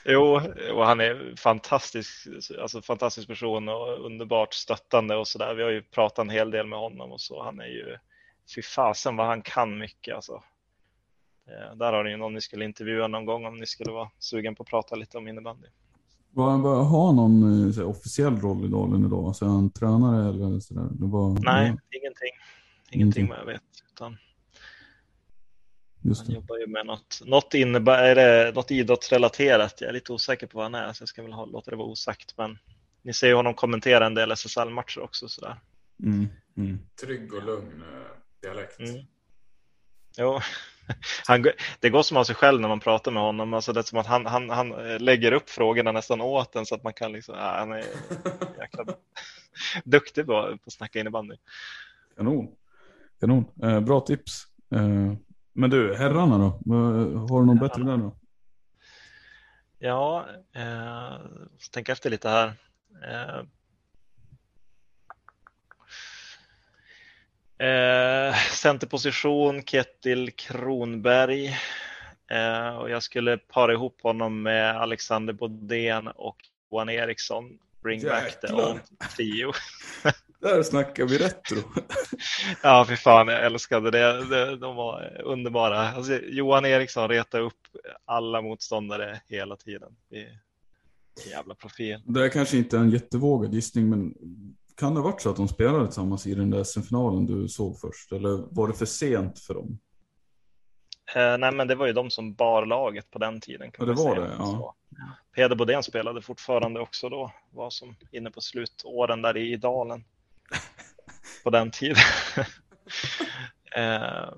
Jo, och han är fantastisk, alltså fantastisk person och underbart stöttande och sådär. Vi har ju pratat en hel del med honom och så. Han är ju fy fasen vad han kan mycket alltså. Eh, där har ni någon ni skulle intervjua någon gång om ni skulle vara sugen på att prata lite om innebandy. Har han någon eh, så här, officiell roll i Dalen idag? Alltså är han tränare eller sådär? Var, Nej, ja, ingenting. Ingenting. Ingenting vad jag vet. Utan just han det. jobbar ju med något, något, innebär, är det något idrottsrelaterat. Jag är lite osäker på vad han är, så jag ska väl ha, låta det vara osagt. Men ni ser ju honom kommentera en del SSL-matcher också. Sådär. Mm, mm. Trygg och lugn eh, dialekt. Mm. Jo, han, det går som av sig själv när man pratar med honom. Alltså det är som att han, han, han eh, lägger upp frågorna nästan åt en så att man kan liksom, ja, han är jäkla duktig på, på att snacka innebandy. Kanon. Kanon. Eh, bra tips. Eh, men du, herrarna då? Har du någon bättre där då? Ja, eh, tänka efter lite här. Eh, eh, centerposition, Ketil Kronberg. Eh, och jag skulle para ihop honom med Alexander Bodén och Johan Eriksson. Bring back the Jäklar. old trio. Där snackar vi retro. Ja, för fan, jag älskade det. det de var underbara. Alltså, Johan Eriksson retade upp alla motståndare hela tiden. Det är jävla profil. Det är kanske inte en jättevågad gissning, men kan det ha varit så att de spelade tillsammans i den där SM-finalen du såg först? Eller var det för sent för dem? Eh, nej, men det var ju de som bar laget på den tiden. Kan Ja, det var säga. det, ja. Så. Peder Bodén spelade fortfarande också då, var som inne på slutåren där i Dalen på den tiden. eh,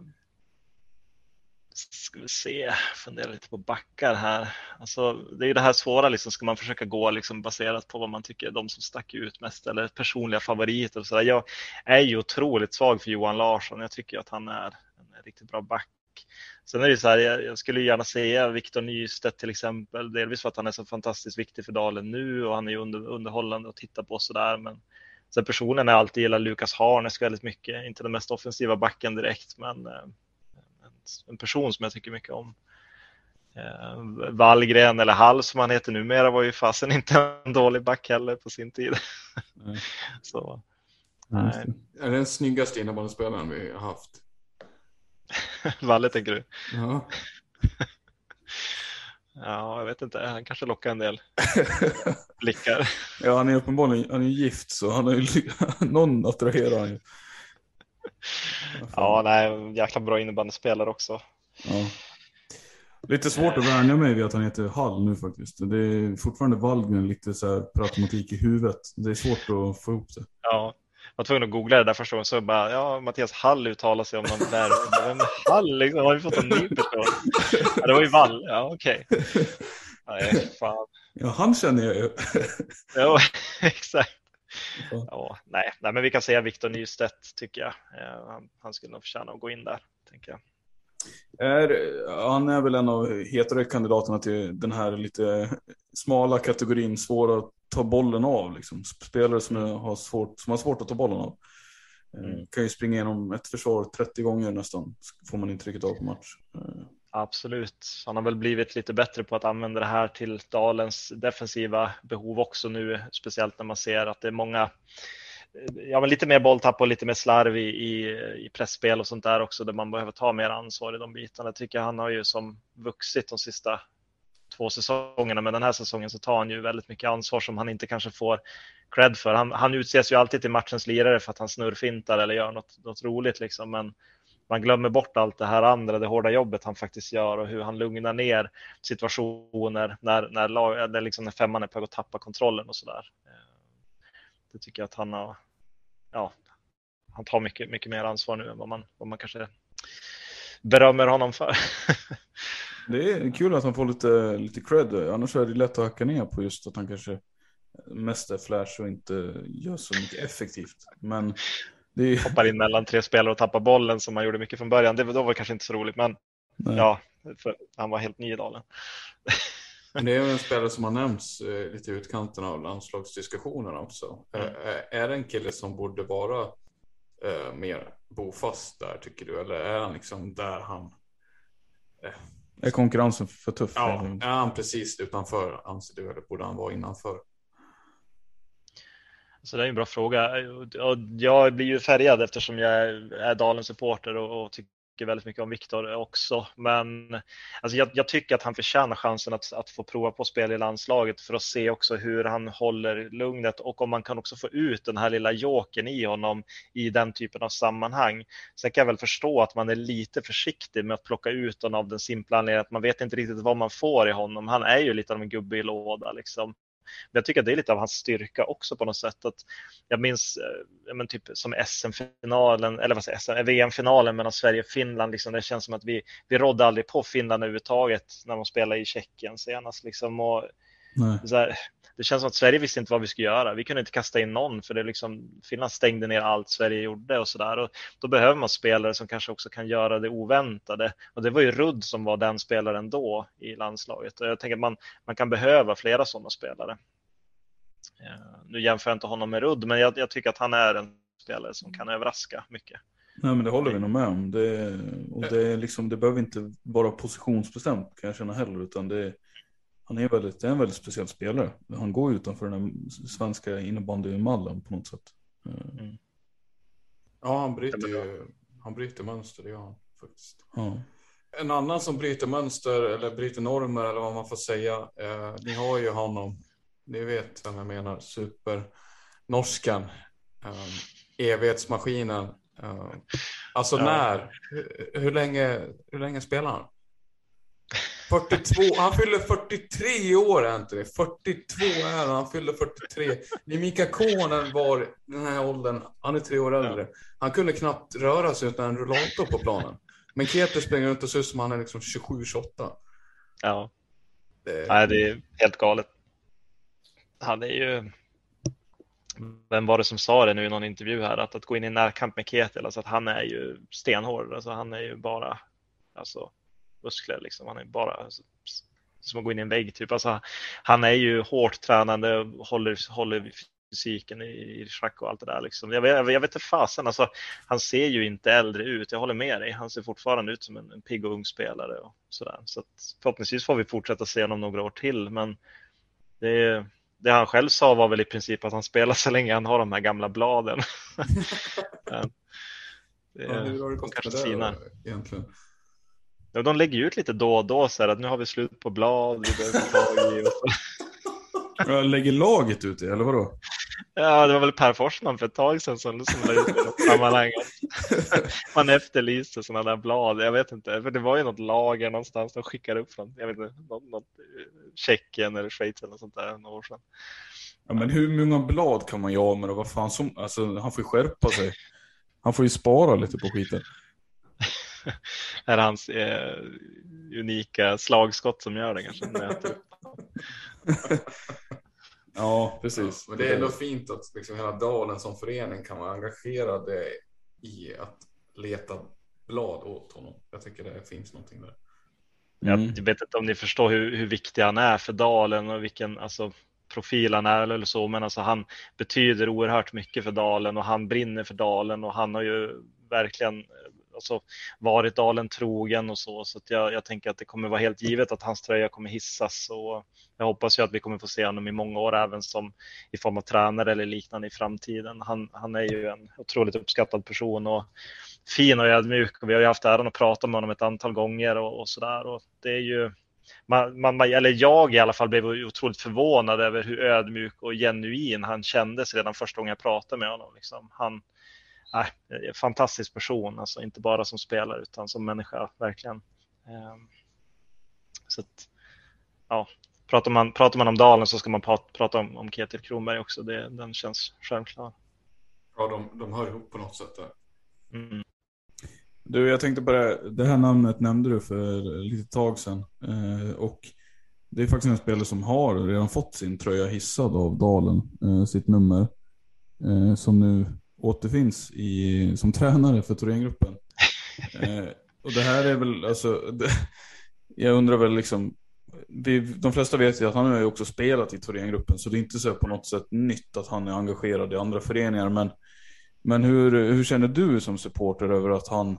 ska vi se, fundera lite på backar här. Alltså, det är ju det här svåra, liksom, ska man försöka gå liksom, baserat på vad man tycker är de som stack ut mest eller personliga favoriter. Och så där. Jag är ju otroligt svag för Johan Larsson. Jag tycker att han är en riktigt bra back. Sen är det så här, jag, jag skulle gärna säga Viktor Nystedt till exempel, delvis för att han är så fantastiskt viktig för Dalen nu och han är ju under, underhållande att titta på sådär. Men sen personen har jag alltid gillat Lukas Harnes väldigt mycket, inte den mest offensiva backen direkt, men eh, en, en person som jag tycker mycket om. Eh, Wallgren eller Hall som han heter numera var ju fasen inte en dålig back heller på sin tid. Nej. så Nej. det. Är det den snyggaste innebandyspelaren vi har haft? Valle tänker du? Ja. Ja, jag vet inte, han kanske lockar en del blickar. Ja, han är uppenbarligen han är gift så han ju någon attraherar han ju. Ja, nej, jäkla bra innebandyspelare också. Ja. Lite svårt att vänja mig vid att han heter Hall nu faktiskt. Det är fortfarande Wallgren lite så här automatik i huvudet. Det är svårt att få ihop det. Ja, jag var tvungen att googla det där första gången så bara, ja, Mattias Hall uttalar sig om någon där. Vem är Hall liksom? Har vi fått en ny person? Ja, det var ju Wall, ja okej. Nej, fan. Ja, han känner jag ju. Ja, exakt. Ja, nej, nej, men vi kan säga Viktor Nystedt tycker jag. Eh, Han, han skulle nog förtjäna att gå in där, tänker jag. Är, han är väl en av hetare kandidaterna till den här lite smala kategorin, svåra att ta bollen av. Liksom. Spelare som har svårt, som har svårt att ta bollen av. Eh, Mm. Kan ju springa igenom ett försvar 30 gånger nästan, får man intrycket av på match. Absolut. Han har väl blivit lite bättre på att använda det här till Dalens defensiva behov också nu, speciellt när man ser att det är många, eh, ja men lite mer bolltapp och lite mer slarv i, i, i pressspel och sånt där också, där man behöver ta mer ansvar i de bitarna. Jag tycker han har ju som vuxit de sista två säsongerna, men den här säsongen så tar han ju väldigt mycket ansvar som han inte kanske får cred för. Han, han utses ju alltid till matchens lirare för att han snurrfintar eller gör något, något roligt liksom, men man glömmer bort allt det här andra, det hårda jobbet han faktiskt gör och hur han lugnar ner situationer när, när, lag, när, liksom när femman är på väg att tappa kontrollen och sådär. Eh, det tycker jag att han har, ja, han tar mycket, mycket mer ansvar nu än vad man, vad man kanske berömmer honom för. Det är kul att han får lite, lite cred, annars är det lätt att hacka ner på just att han kanske mest är flash och inte gör så mycket effektivt. Men det är Hoppar in mellan tre spelare och tappar bollen som man gjorde mycket från början. Det var, då var det kanske inte så roligt, men nej. ja, för han var helt ny i Dalen. Men det är ju en spelare som har nämnts eh, lite i utkanten av landslagsdiskussionerna också. Mm. Eh, eh, är det en kille som borde vara eh, mer bofast där tycker du? Eller är han liksom där han... Är konkurrensen för tuff? Ja, är han precis utanför anser du? Eller borde han vara innanför? Så det är en bra fråga. Och Jag blir ju färgad eftersom jag är Dalens supporter och, och tycker väldigt mycket om Viktor också. Men alltså jag, jag, tycker att han förtjänar chansen att, att få prova på spel i landslaget för att se också hur han håller lugnet och om man kan också få ut den här lilla joken i honom i den typen av sammanhang. Sen kan jag väl förstå att man är lite försiktig med att plocka ut honom av den simpla anledningen att man vet inte riktigt vad man får i honom. Han är ju lite av en gubbe i låda liksom. Men jag tycker att det är lite av hans styrka också på något sätt. Att jag minns eh, men typ som SM-finalen, eller vad säger jag, VM-finalen mellan Sverige och Finland. Liksom, det känns som att vi, vi rådde aldrig på Finland överhuvudtaget när de spelade i Tjeckien senast. Liksom, och, här, det känns som att Sverige visste inte vad vi skulle göra. Vi kunde inte kasta in någon för det liksom, Finland stängde ner allt Sverige gjorde och sådär. Då behöver man spelare som kanske också kan göra det oväntade. Och det var ju Rudd som var den spelaren då i landslaget. Och jag tänker att man, man kan behöva flera sådana spelare. Eh, nu jämför jag inte honom med Rudd, men jag, jag tycker att han är en spelare som kan överraska mycket. Nej men det håller vi nog med om. Det, och det, är liksom, det behöver inte vara positionsbestämt kan jag känna heller. Utan det, han är, väldigt, det är en väldigt speciell spelare. Han går utanför den svenska innebandymallen på något sätt. Mm. Ja, han bryter, ju, han bryter mönster, det gör han faktiskt. Ja. En annan som bryter mönster eller bryter normer eller vad man får säga. Eh, ni har ju honom. Ni vet vem jag menar. Super-norskan. Eh, evighetsmaskinen. Eh, alltså ja. när? Hur, hur, länge, hur länge spelar han? 42, han fyller 43 år Anthony. 42 är han, han fyller 43. När Mika Konen var den här åldern, han är tre år äldre. Han kunde knappt röra sig utan en rullator på planen. Men Keter springer runt och ser ut som han är liksom 27-28. Ja. Det... Nej, det är helt galet. Han är ju... Vem var det som sa det nu i någon intervju här, att, att gå in i närkamp med Ketil, alltså att han är ju stenhård, alltså han är ju bara, alltså muskler. Liksom. Han är bara som att gå in i en vägg. Typ. Alltså, han är ju hårt tränande, och håller, håller fysiken i, i schack och allt det där. Liksom. Jag, jag, jag vet inte fasen, alltså, han ser ju inte äldre ut. Jag håller med dig. Han ser fortfarande ut som en, en pigg och ung spelare. Och sådär. Så att, förhoppningsvis får vi fortsätta se honom några år till. Men det, det han själv sa var väl i princip att han spelar så länge han har de här gamla bladen. det, ja, hur har det gått med det egentligen? De lägger ut lite då och då så här att nu har vi slut på blad, vi behöver tag i och så. Jag lägger laget ut det, eller vadå? Ja, det var väl Per Forsman för ett tag sedan som, som la ut det sammanhanget. Man efterlyste sådana där blad, jag vet inte, för det var ju något lager någonstans de skickade upp från, jag vet inte, något, något Tjeckien eller Schweiz eller något sånt där några år sedan. Ja, men hur många blad kan man göra med det? Vad fan som, alltså han får ju skärpa sig. Han får ju spara lite på skiten. är hans eh, unika slagskott som gör det kanske. ja, precis. Men det är ändå fint att liksom hela dalen som förening kan vara engagerade i att leta blad åt honom. Jag tycker det finns någonting där. Mm. Jag vet inte om ni förstår hur, hur viktig han är för dalen och vilken alltså, profil han är eller så, men alltså han betyder oerhört mycket för dalen och han brinner för dalen och han har ju verkligen alltså, varit Dalen trogen och så. Så jag, jag, tänker att det kommer vara helt givet att hans tröja kommer hissas. Och jag hoppas ju att vi kommer få se honom i många år även som i form av tränare eller liknande i framtiden. Han, han är ju en otroligt uppskattad person och fin och ödmjuk. Och vi har ju haft äran att prata med honom ett antal gånger och, och så där. Och det är ju man, man, eller jag i alla fall blev otroligt förvånad över hur ödmjuk och genuin han kändes redan första gången jag pratade med honom. Liksom. Han, äh, fantastisk person, alltså inte bara som spelare utan som människa, verkligen. Ehm, så att, ja, pratar man, pratar man om Dalen så ska man prata om, om Ketil Kronberg också, det, den känns självklar. Ja, de, de hör ihop på något sätt där. Mm. Du, jag tänkte bara, det här namnet nämnde du för lite tag sedan. Eh, och det är faktiskt en spelare som har redan fått sin tröja hissad av Dalen, eh, sitt nummer. Eh, som nu återfinns i, som tränare för Thorengruppen. eh, och det här är väl, alltså, det, jag undrar väl liksom, vi, de flesta vet ju att han har ju också spelat i Thorengruppen, så det är inte så på något sätt nytt att han är engagerad i andra föreningar. Men, men hur, hur känner du som supporter över att han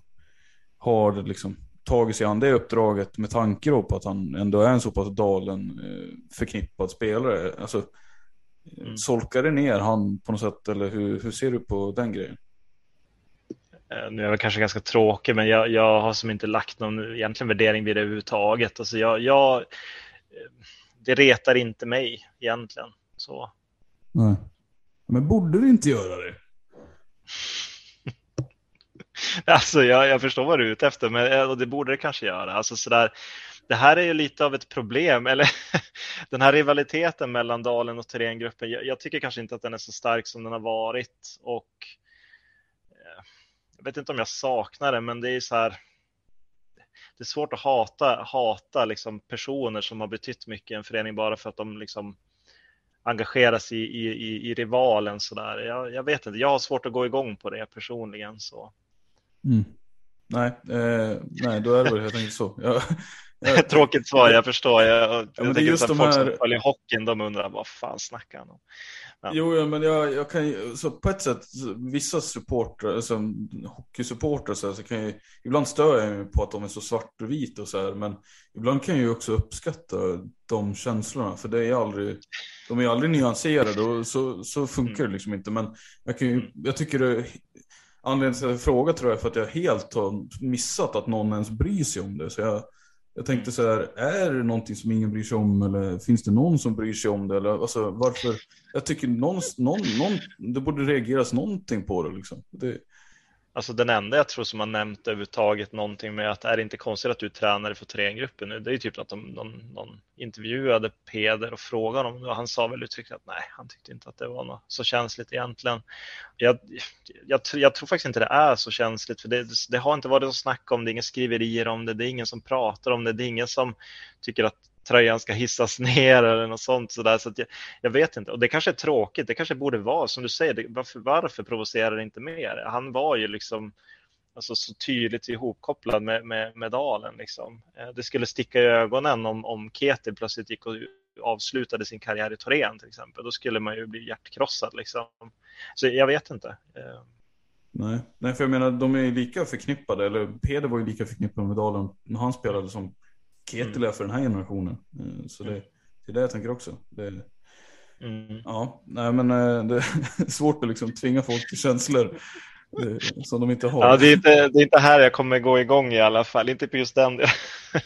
har liksom tagit sig an det uppdraget med tanke på att han ändå är en så pass dalen eh, förknippad spelare? Alltså, Mm. Solkar det ner han på något sätt eller hur, hur ser du på den grejen? Eh, nu är jag kanske ganska tråkig, men jag, jag har som inte lagt någon egentligen värdering vid det överhuvudtaget. Alltså jag, jag, eh, det retar inte mig egentligen. Så. Nej. Men borde det inte göra det? alltså jag, jag förstår vad du är ute efter, men eh, det borde det kanske göra. Alltså sådär, det här är ju lite av ett problem, eller den här rivaliteten mellan Dalen och Thorengruppen. Jag, jag tycker kanske inte att den är så stark som den har varit och eh, jag vet inte om jag saknar det, men det är så här. Det är svårt att hata, hata liksom personer som har betytt mycket i en förening bara för att de liksom engageras i, i, i rivalen så där. Jag, jag, vet inte, jag har svårt att gå igång på det personligen så. Mm. Nej, eh, nej, då är det väl helt enkelt så. Jag... Tråkigt svar, jag förstår. Jag, jag ja, men tänker just att de folk här... som följer hockeyn, de undrar vad fan snackar han om? Ja. Jo, ja, men jag, jag kan ju, så på ett sätt, vissa supportrar, alltså hockeysupportrar så, här, så kan jag ibland stör jag mig på att de är så svart och vit och så här, men ibland kan jag ju också uppskatta de känslorna, för det är aldrig, de är aldrig nyanserade och så, så funkar mm. det liksom inte, men jag kan ju, mm. jag tycker det, anledningen till att jag frågar tror jag är för att jag helt har missat att någon ens bryr sig om det, så jag jag tänkte så här, är det någonting som ingen bryr sig om eller finns det någon som bryr sig om det? Eller, alltså, varför? Jag tycker någon, någon, någon, det borde reageras någonting på det. Liksom. det Alltså den enda jag tror som har nämnt överhuvudtaget någonting med att är det inte konstigt att du är tränare för Thorengruppen nu? Det är ju typ att de, någon, någon intervjuade Peder och frågade om det och han sa väl uttryckligen att nej, han tyckte inte att det var något så känsligt egentligen. Jag, jag, jag tror faktiskt inte det är så känsligt för det, det har inte varit så snack om det, är inga skriverier om det, det är ingen som pratar om det, det är ingen som tycker att tröjan ska hissas ner eller något sånt. Så, där. så jag, jag, vet inte. Och det kanske är tråkigt. Det kanske borde vara som du säger. Det, varför, varför provocerar det inte mer? Han var ju liksom alltså, så tydligt ihopkopplad med, med, med Dalen. Liksom. Eh, det skulle sticka i ögonen om, om Ketil plötsligt gick och avslutade sin karriär i Torén till exempel. Då skulle man ju bli hjärtkrossad. Liksom. Så jag vet inte. Eh. Nej. Nej, för jag menar de är lika förknippade, eller Peder var ju lika förknippad med Dalen när han spelade som Ketil är för den här generationen. Eh, så det, mm. det är det jag tänker också. Det, mm. Ja, nej men eh, det är svårt att liksom tvinga folk till känslor som de inte har. Ja, det, är inte, det är inte här jag kommer gå igång i alla fall, inte på just den.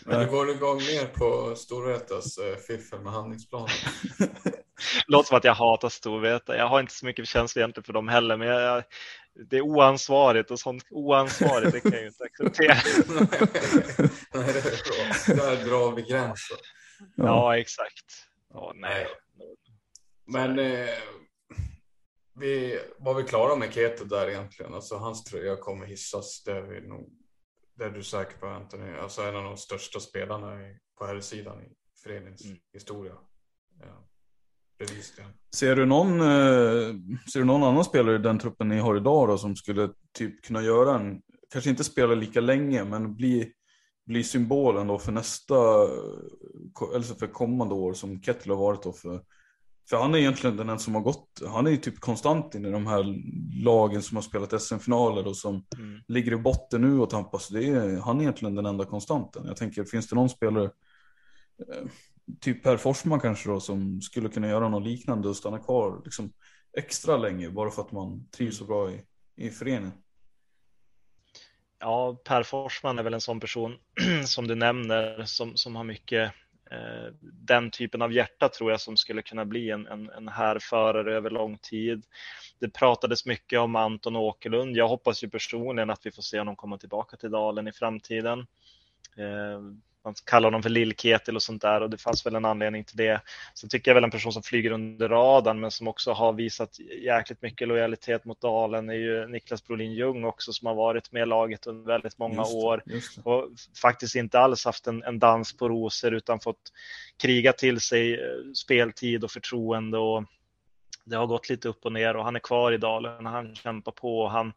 Men du går igång mer på Storvretas eh, fiffel med handlingsplanen. Låter som att jag hatar Storvreta. Jag har inte så mycket känslor egentligen för dem heller, men jag, det är oansvarigt och sånt oansvarigt det kan jag ju inte acceptera. nej, det är bra. Där drar vi gränsen. Ja, ja exakt. Oh, nej. Men eh, vi, var vi klara med Keto där egentligen? Alltså hans tröja kommer hissas. Det är, vi nog, det är du säker på Anthony? Alltså en av de största spelarna på här sidan i föreningens mm. historia. Ja. Bevisligen. Ser du någon, eh, ser du någon annan spelare i den truppen ni har idag då, som skulle typ kunna göra en, kanske inte spela lika länge, men bli, bli symbolen då för nästa, eller för kommande år som Kettle har varit då för för han är egentligen den som har gått, han är ju typ konstant in i de här lagen som har spelat SM-finaler och som mm. ligger i botten nu och tampas. Det är, han är egentligen den enda konstanten. Jag tänker, finns det någon spelare, eh, typ Per Forsman kanske då, som skulle kunna göra något liknande och stanna kvar liksom, extra länge bara för att man trivs så bra i, i föreningen? Ja, Per Forsman är väl en sån person som du nämner som, som har mycket Eh, den typen av hjärta tror jag som skulle kunna bli en, en, en härförare över lång tid. Det pratades mycket om Anton Åkerlund. Jag hoppas ju personligen att vi får se honom komma tillbaka till Dalen i framtiden. Eh, man kallar honom för Lill-Ketil och sånt där och det fanns väl en anledning till det. Så tycker jag väl en person som flyger under radarn men som också har visat jäkligt mycket lojalitet mot Dalen är ju Niklas Brolin Ljung också som har varit med laget under väldigt många just, år just och faktiskt inte alls haft en, en, dans på rosor utan fått kriga till sig eh, speltid och förtroende och det har gått lite upp och ner och han är kvar i Dalen. Han kämpar på och han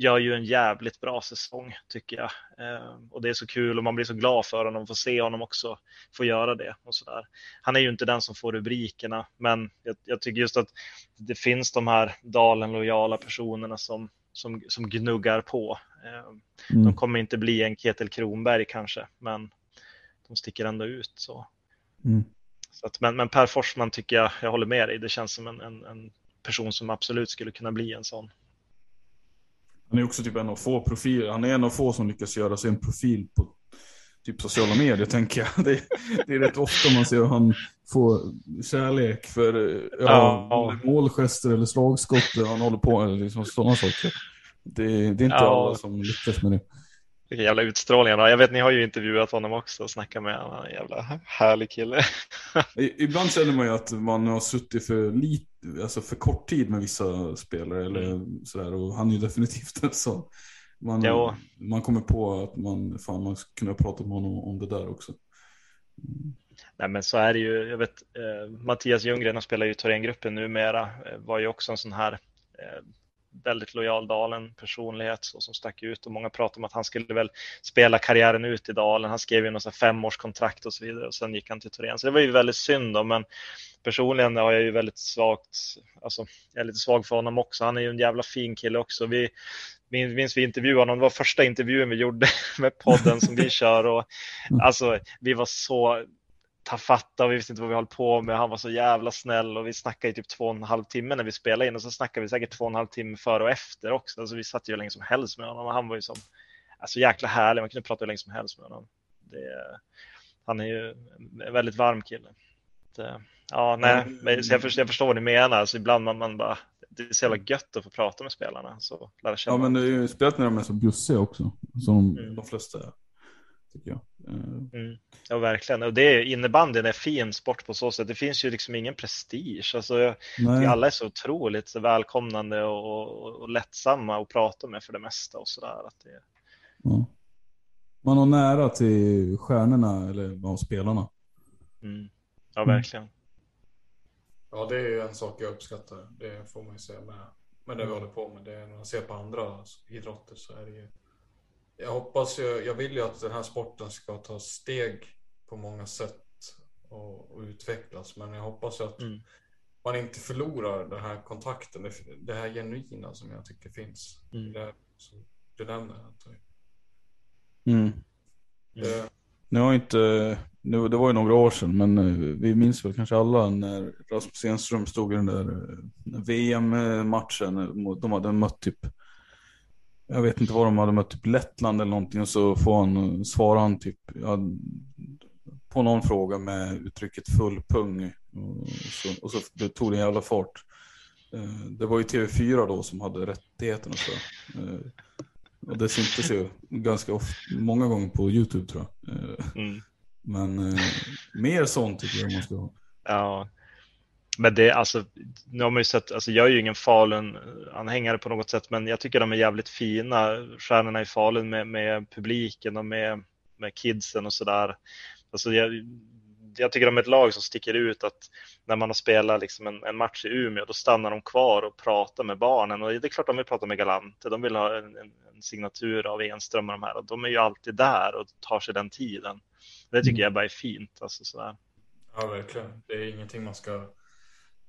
gör ju en jävligt bra säsong tycker jag. Eh, och det är så kul och man blir så glad för honom, få se honom också få göra det och så där. Han är ju inte den som får rubrikerna, men jag, jag tycker just att det finns de här Dalen lojala personerna som, som, som gnuggar på. Eh, mm. De kommer inte bli en Ketil Kronberg kanske, men de sticker ändå ut så. Mm. så att, men, men Per Forsman tycker jag, jag håller med dig, det känns som en, en, en person som absolut skulle kunna bli en sån. Han är också typ en av få profiler, han är en av få som lyckas göra sig en profil på typ sociala medier tänker jag. Det, det är rätt ofta man ser han få kärlek för ja, ja. målgester eller slagskott han håller på med, liksom sådana saker. Det, det är inte ja. alla som lyckas med det. Vilken jävla utstrålning han har. Jag vet, ni har ju intervjuat honom också och snackat med honom. Han är en jävla härlig kille. Ibland känner man ju att man har suttit för lite, alltså för kort tid med vissa spelare eller mm. sådär. Och han är ju definitivt en sån. Man, man kommer på att man, fan, man skulle kunna prata med honom om det där också. Mm. Nej men så är det ju. Jag vet eh, Mattias Ljunggren, han spelar ju Thorengruppen numera, eh, var ju också en sån här eh, väldigt lojal Dalen personlighet så som stack ut och många pratade om att han skulle väl spela karriären ut i Dalen. Han skrev ju något femårskontrakt och så vidare och sen gick han till Torén. Så det var ju väldigt synd då, men personligen har jag ju väldigt svagt, alltså jag är lite svag för honom också. Han är ju en jävla fin kille också. Vi, minns vi intervjuade honom, det var första intervjun vi gjorde med podden som vi kör och mm. alltså vi var så tafatta och vi visste inte vad vi höll på med. Han var så jävla snäll och vi snackade i typ två och en halv timme när vi spelade in och så snackade vi säkert två och en halv timme före och efter också. Alltså vi satt ju hur länge som helst med honom och han var ju som, alltså jäkla härlig. Man kunde prata hur länge som helst med honom. Det, han är ju en väldigt varm kille. Det, ja, nej, men, så jag, förstår, jag förstår vad ni menar. Alltså ibland man, man bara, det är så jävla gött att få prata med spelarna. Så lära känna ja, men det är ju spelat med dem är så bjussiga också. Som mm. de flesta tycker jag. Eh, mm. Ja, verkligen. Och det är, innebandyn är fin sport på så sätt. Det finns ju liksom ingen prestige. Alltså, alla är så otroligt så välkomnande och, och, och lättsamma att prata med för det mesta och sådär. Att det... Ja. Man har nära till stjärnorna eller ja, spelarna. Mm. Ja, verkligen. Mm. Ja, det är ju en sak jag uppskattar. Det får man ju säga med, med det vi håller på med. Det är, när man ser på andra idrotter så är det ju jag hoppas ju, jag vill ju att den här sporten ska ta steg på många sätt och, och utvecklas. Men jag hoppas att mm. man inte förlorar den här kontakten, det, det här genuina som jag tycker finns. Mm. Det som du nämner. Mm. Det, nu har inte, nu, det var ju några år sedan, men eh, vi minns väl kanske alla när Rasmus Enström stod i den där eh, VM-matchen. De hade mött typ jag vet inte vad de hade mött, typ Lettland eller någonting och så får han, svarar han typ ja, på någon fråga med uttrycket full pung. Och så, och så det tog det en jävla fart. Eh, det var ju TV4 då som hade rättigheterna så. Eh, och det syntes ju ganska ofta, många gånger på YouTube tror jag. Eh, mm. Men mer sånt tycker jag man ska ha. Ja, men det, alltså, nu har man ju sett, alltså jag är ju ingen Falun-anhängare på något sätt, men jag tycker de är jävligt fina, stjärnorna i Falun med, med publiken och med, med kidsen och sådär. Alltså jag, jag tycker de är ett lag som sticker ut att när man har spelat liksom en, en, match i Umeå, då stannar de kvar och pratar med barnen. Och det är klart de vill prata med Galante, de vill ha en, en signatur av Enström och de här. Och de är ju alltid där och tar sig den tiden. Det tycker mm. jag bara är fint. Alltså, sådär. Ja, verkligen. Det är ingenting man ska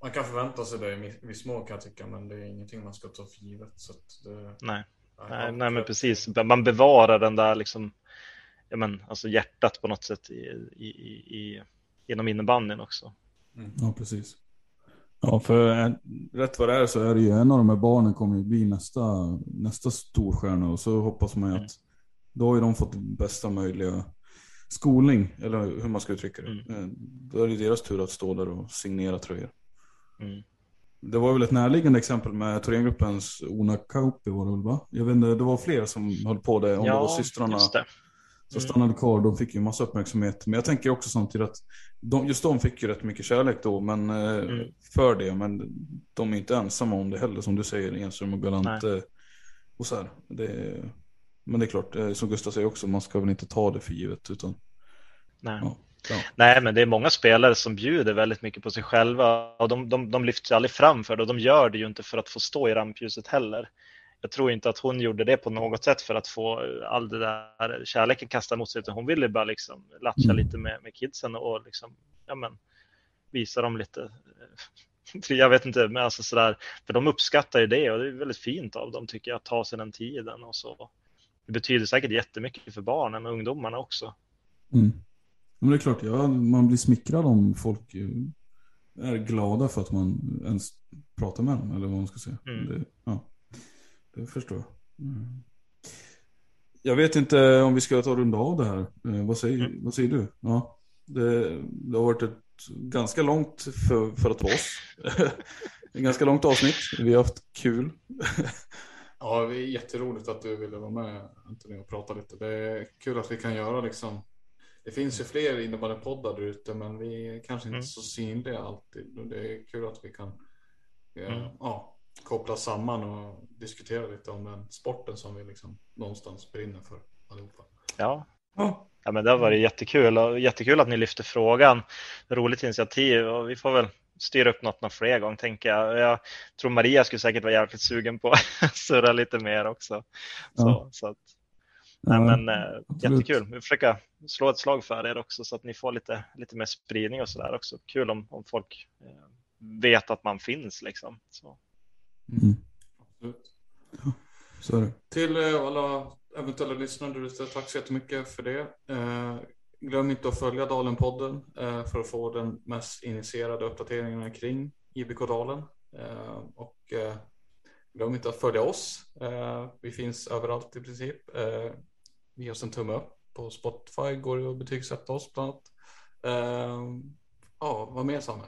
man kan förvänta sig det i viss mån kan jag tycka, men det är ingenting man ska ta för givet. Så det, nej. Nej, nej, men precis. Man bevarar den där liksom, ja, men, alltså hjärtat på något sätt i, i, i, genom innebandyn också. Mm. Ja, precis. Ja, för äh, rätt vad det är så är det ju en av de här barnen kommer ju bli nästa, nästa storstjärna och så hoppas man ju mm. att då har ju de fått bästa möjliga skolning, eller hur man ska uttrycka det. Mm. Eh, då är det deras tur att stå där och signera tröjor. Mm. Det var väl ett närliggande exempel med Thorengruppens Ona Kauppi var det väl va? Jag vet inte, det var fler som höll på det. Om ja, det var systrarna det. Mm. stannade kvar. De fick ju massa uppmärksamhet. Men jag tänker också samtidigt att de, just de fick ju rätt mycket kärlek då. Men eh, mm. för det. Men de är inte ensamma om det heller. Som du säger, Enström och Galante. Och så här. Det, men det är klart, eh, som Gustav säger också, man ska väl inte ta det för givet. Utan, Nej. Ja. Ja. Nej, men det är många spelare som bjuder väldigt mycket på sig själva och de, de, de lyfter aldrig fram för det och de gör det ju inte för att få stå i rampljuset heller. Jag tror inte att hon gjorde det på något sätt för att få all det där kärleken kastad mot sig, utan hon ville bara liksom latcha mm. lite med, med kidsen och liksom, ja men, visa dem lite. Jag vet inte, men alltså sådär, för de uppskattar ju det och det är väldigt fint av dem tycker jag att ta sig den tiden och så. Det betyder säkert jättemycket för barnen och ungdomarna också. Mm. Men det är klart, ja, man blir smickrad om folk är glada för att man ens pratar med dem. Eller vad man ska säga. Mm. Det, ja, det förstår jag. Jag vet inte om vi ska ta runda av det här. Eh, vad, säger, mm. vad säger du? Ja, det, det, har varit ett ganska långt för, för att vara oss. ett ganska långt avsnitt. Vi har haft kul. ja, det är jätteroligt att du ville vara med Antonio och prata lite. Det är kul att vi kan göra liksom. Det finns ju fler innebandypoddar där ute men vi är kanske inte mm. så synliga alltid. Och det är kul att vi kan ja, mm. ja, koppla samman och diskutera lite om den sporten som vi liksom någonstans brinner för allihopa. Ja. ja. Ja, men det har varit jättekul och jättekul att ni lyfter frågan. Roligt initiativ och vi får väl styra upp något någon fler gång tänker jag. Jag tror Maria skulle säkert vara jävligt sugen på att surra lite mer också. Så, ja. så att, nej, men äh, jättekul. Vi försöker slå ett slag för er också så att ni får lite, lite mer spridning och så där också. Kul om, om folk eh, vet att man finns liksom. Så. Mm. Ja, så är det. Till eh, alla eventuella lyssnare tack så jättemycket för det. Eh, glöm inte att följa Dalen-podden eh, för att få den mest initierade uppdateringarna kring IBK Dalen. och glöm inte att följa oss. vi finns överallt i princip. Ge oss en tumme upp. På Spotify går det att betygsätta oss bland annat. ja, vad mer Samme?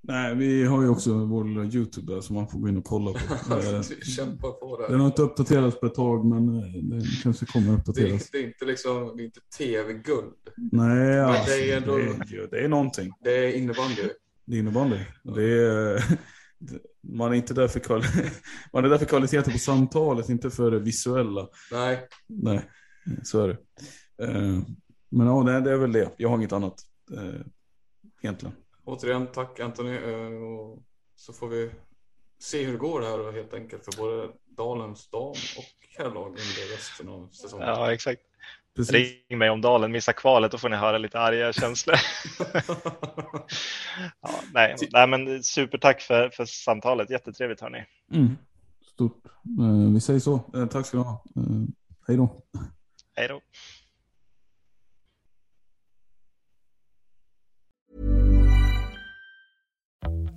Nej, vi har ju också vår YouTube där som man får gå in och kolla på. Kämpa på det. Den har inte uppdaterats på ett tag men eh, den kanske kommer att uppdateras. Det är, det är inte liksom, det är inte tv-guld. Nej, alltså, det, är ändå, det, är, det är någonting. Det är innebandy. Det är innebandy. Det är, man är inte där för, kvali man är där för kvaliteten på samtalet, inte för det visuella. Nej. Nej, så är det. Eh, men ja, det är väl det. Jag har inget annat eh, egentligen. Återigen tack Anthony. Eh, och så får vi se hur det går här helt enkelt för både Dalens dam och herrlag under resten av säsongen. Ja, exakt. Precis. Ring mig om Dalen missar kvalet, då får ni höra lite arga känslor. ja, nej, nej, men supertack för, för samtalet, jättetrevligt hörni. Mm. Stort. Eh, vi säger så. Eh, tack ska du ha. hej då. Hej då.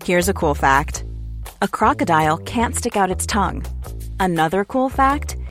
Here's a cool fact a crocodile can't stick out its tongue. Another cool fact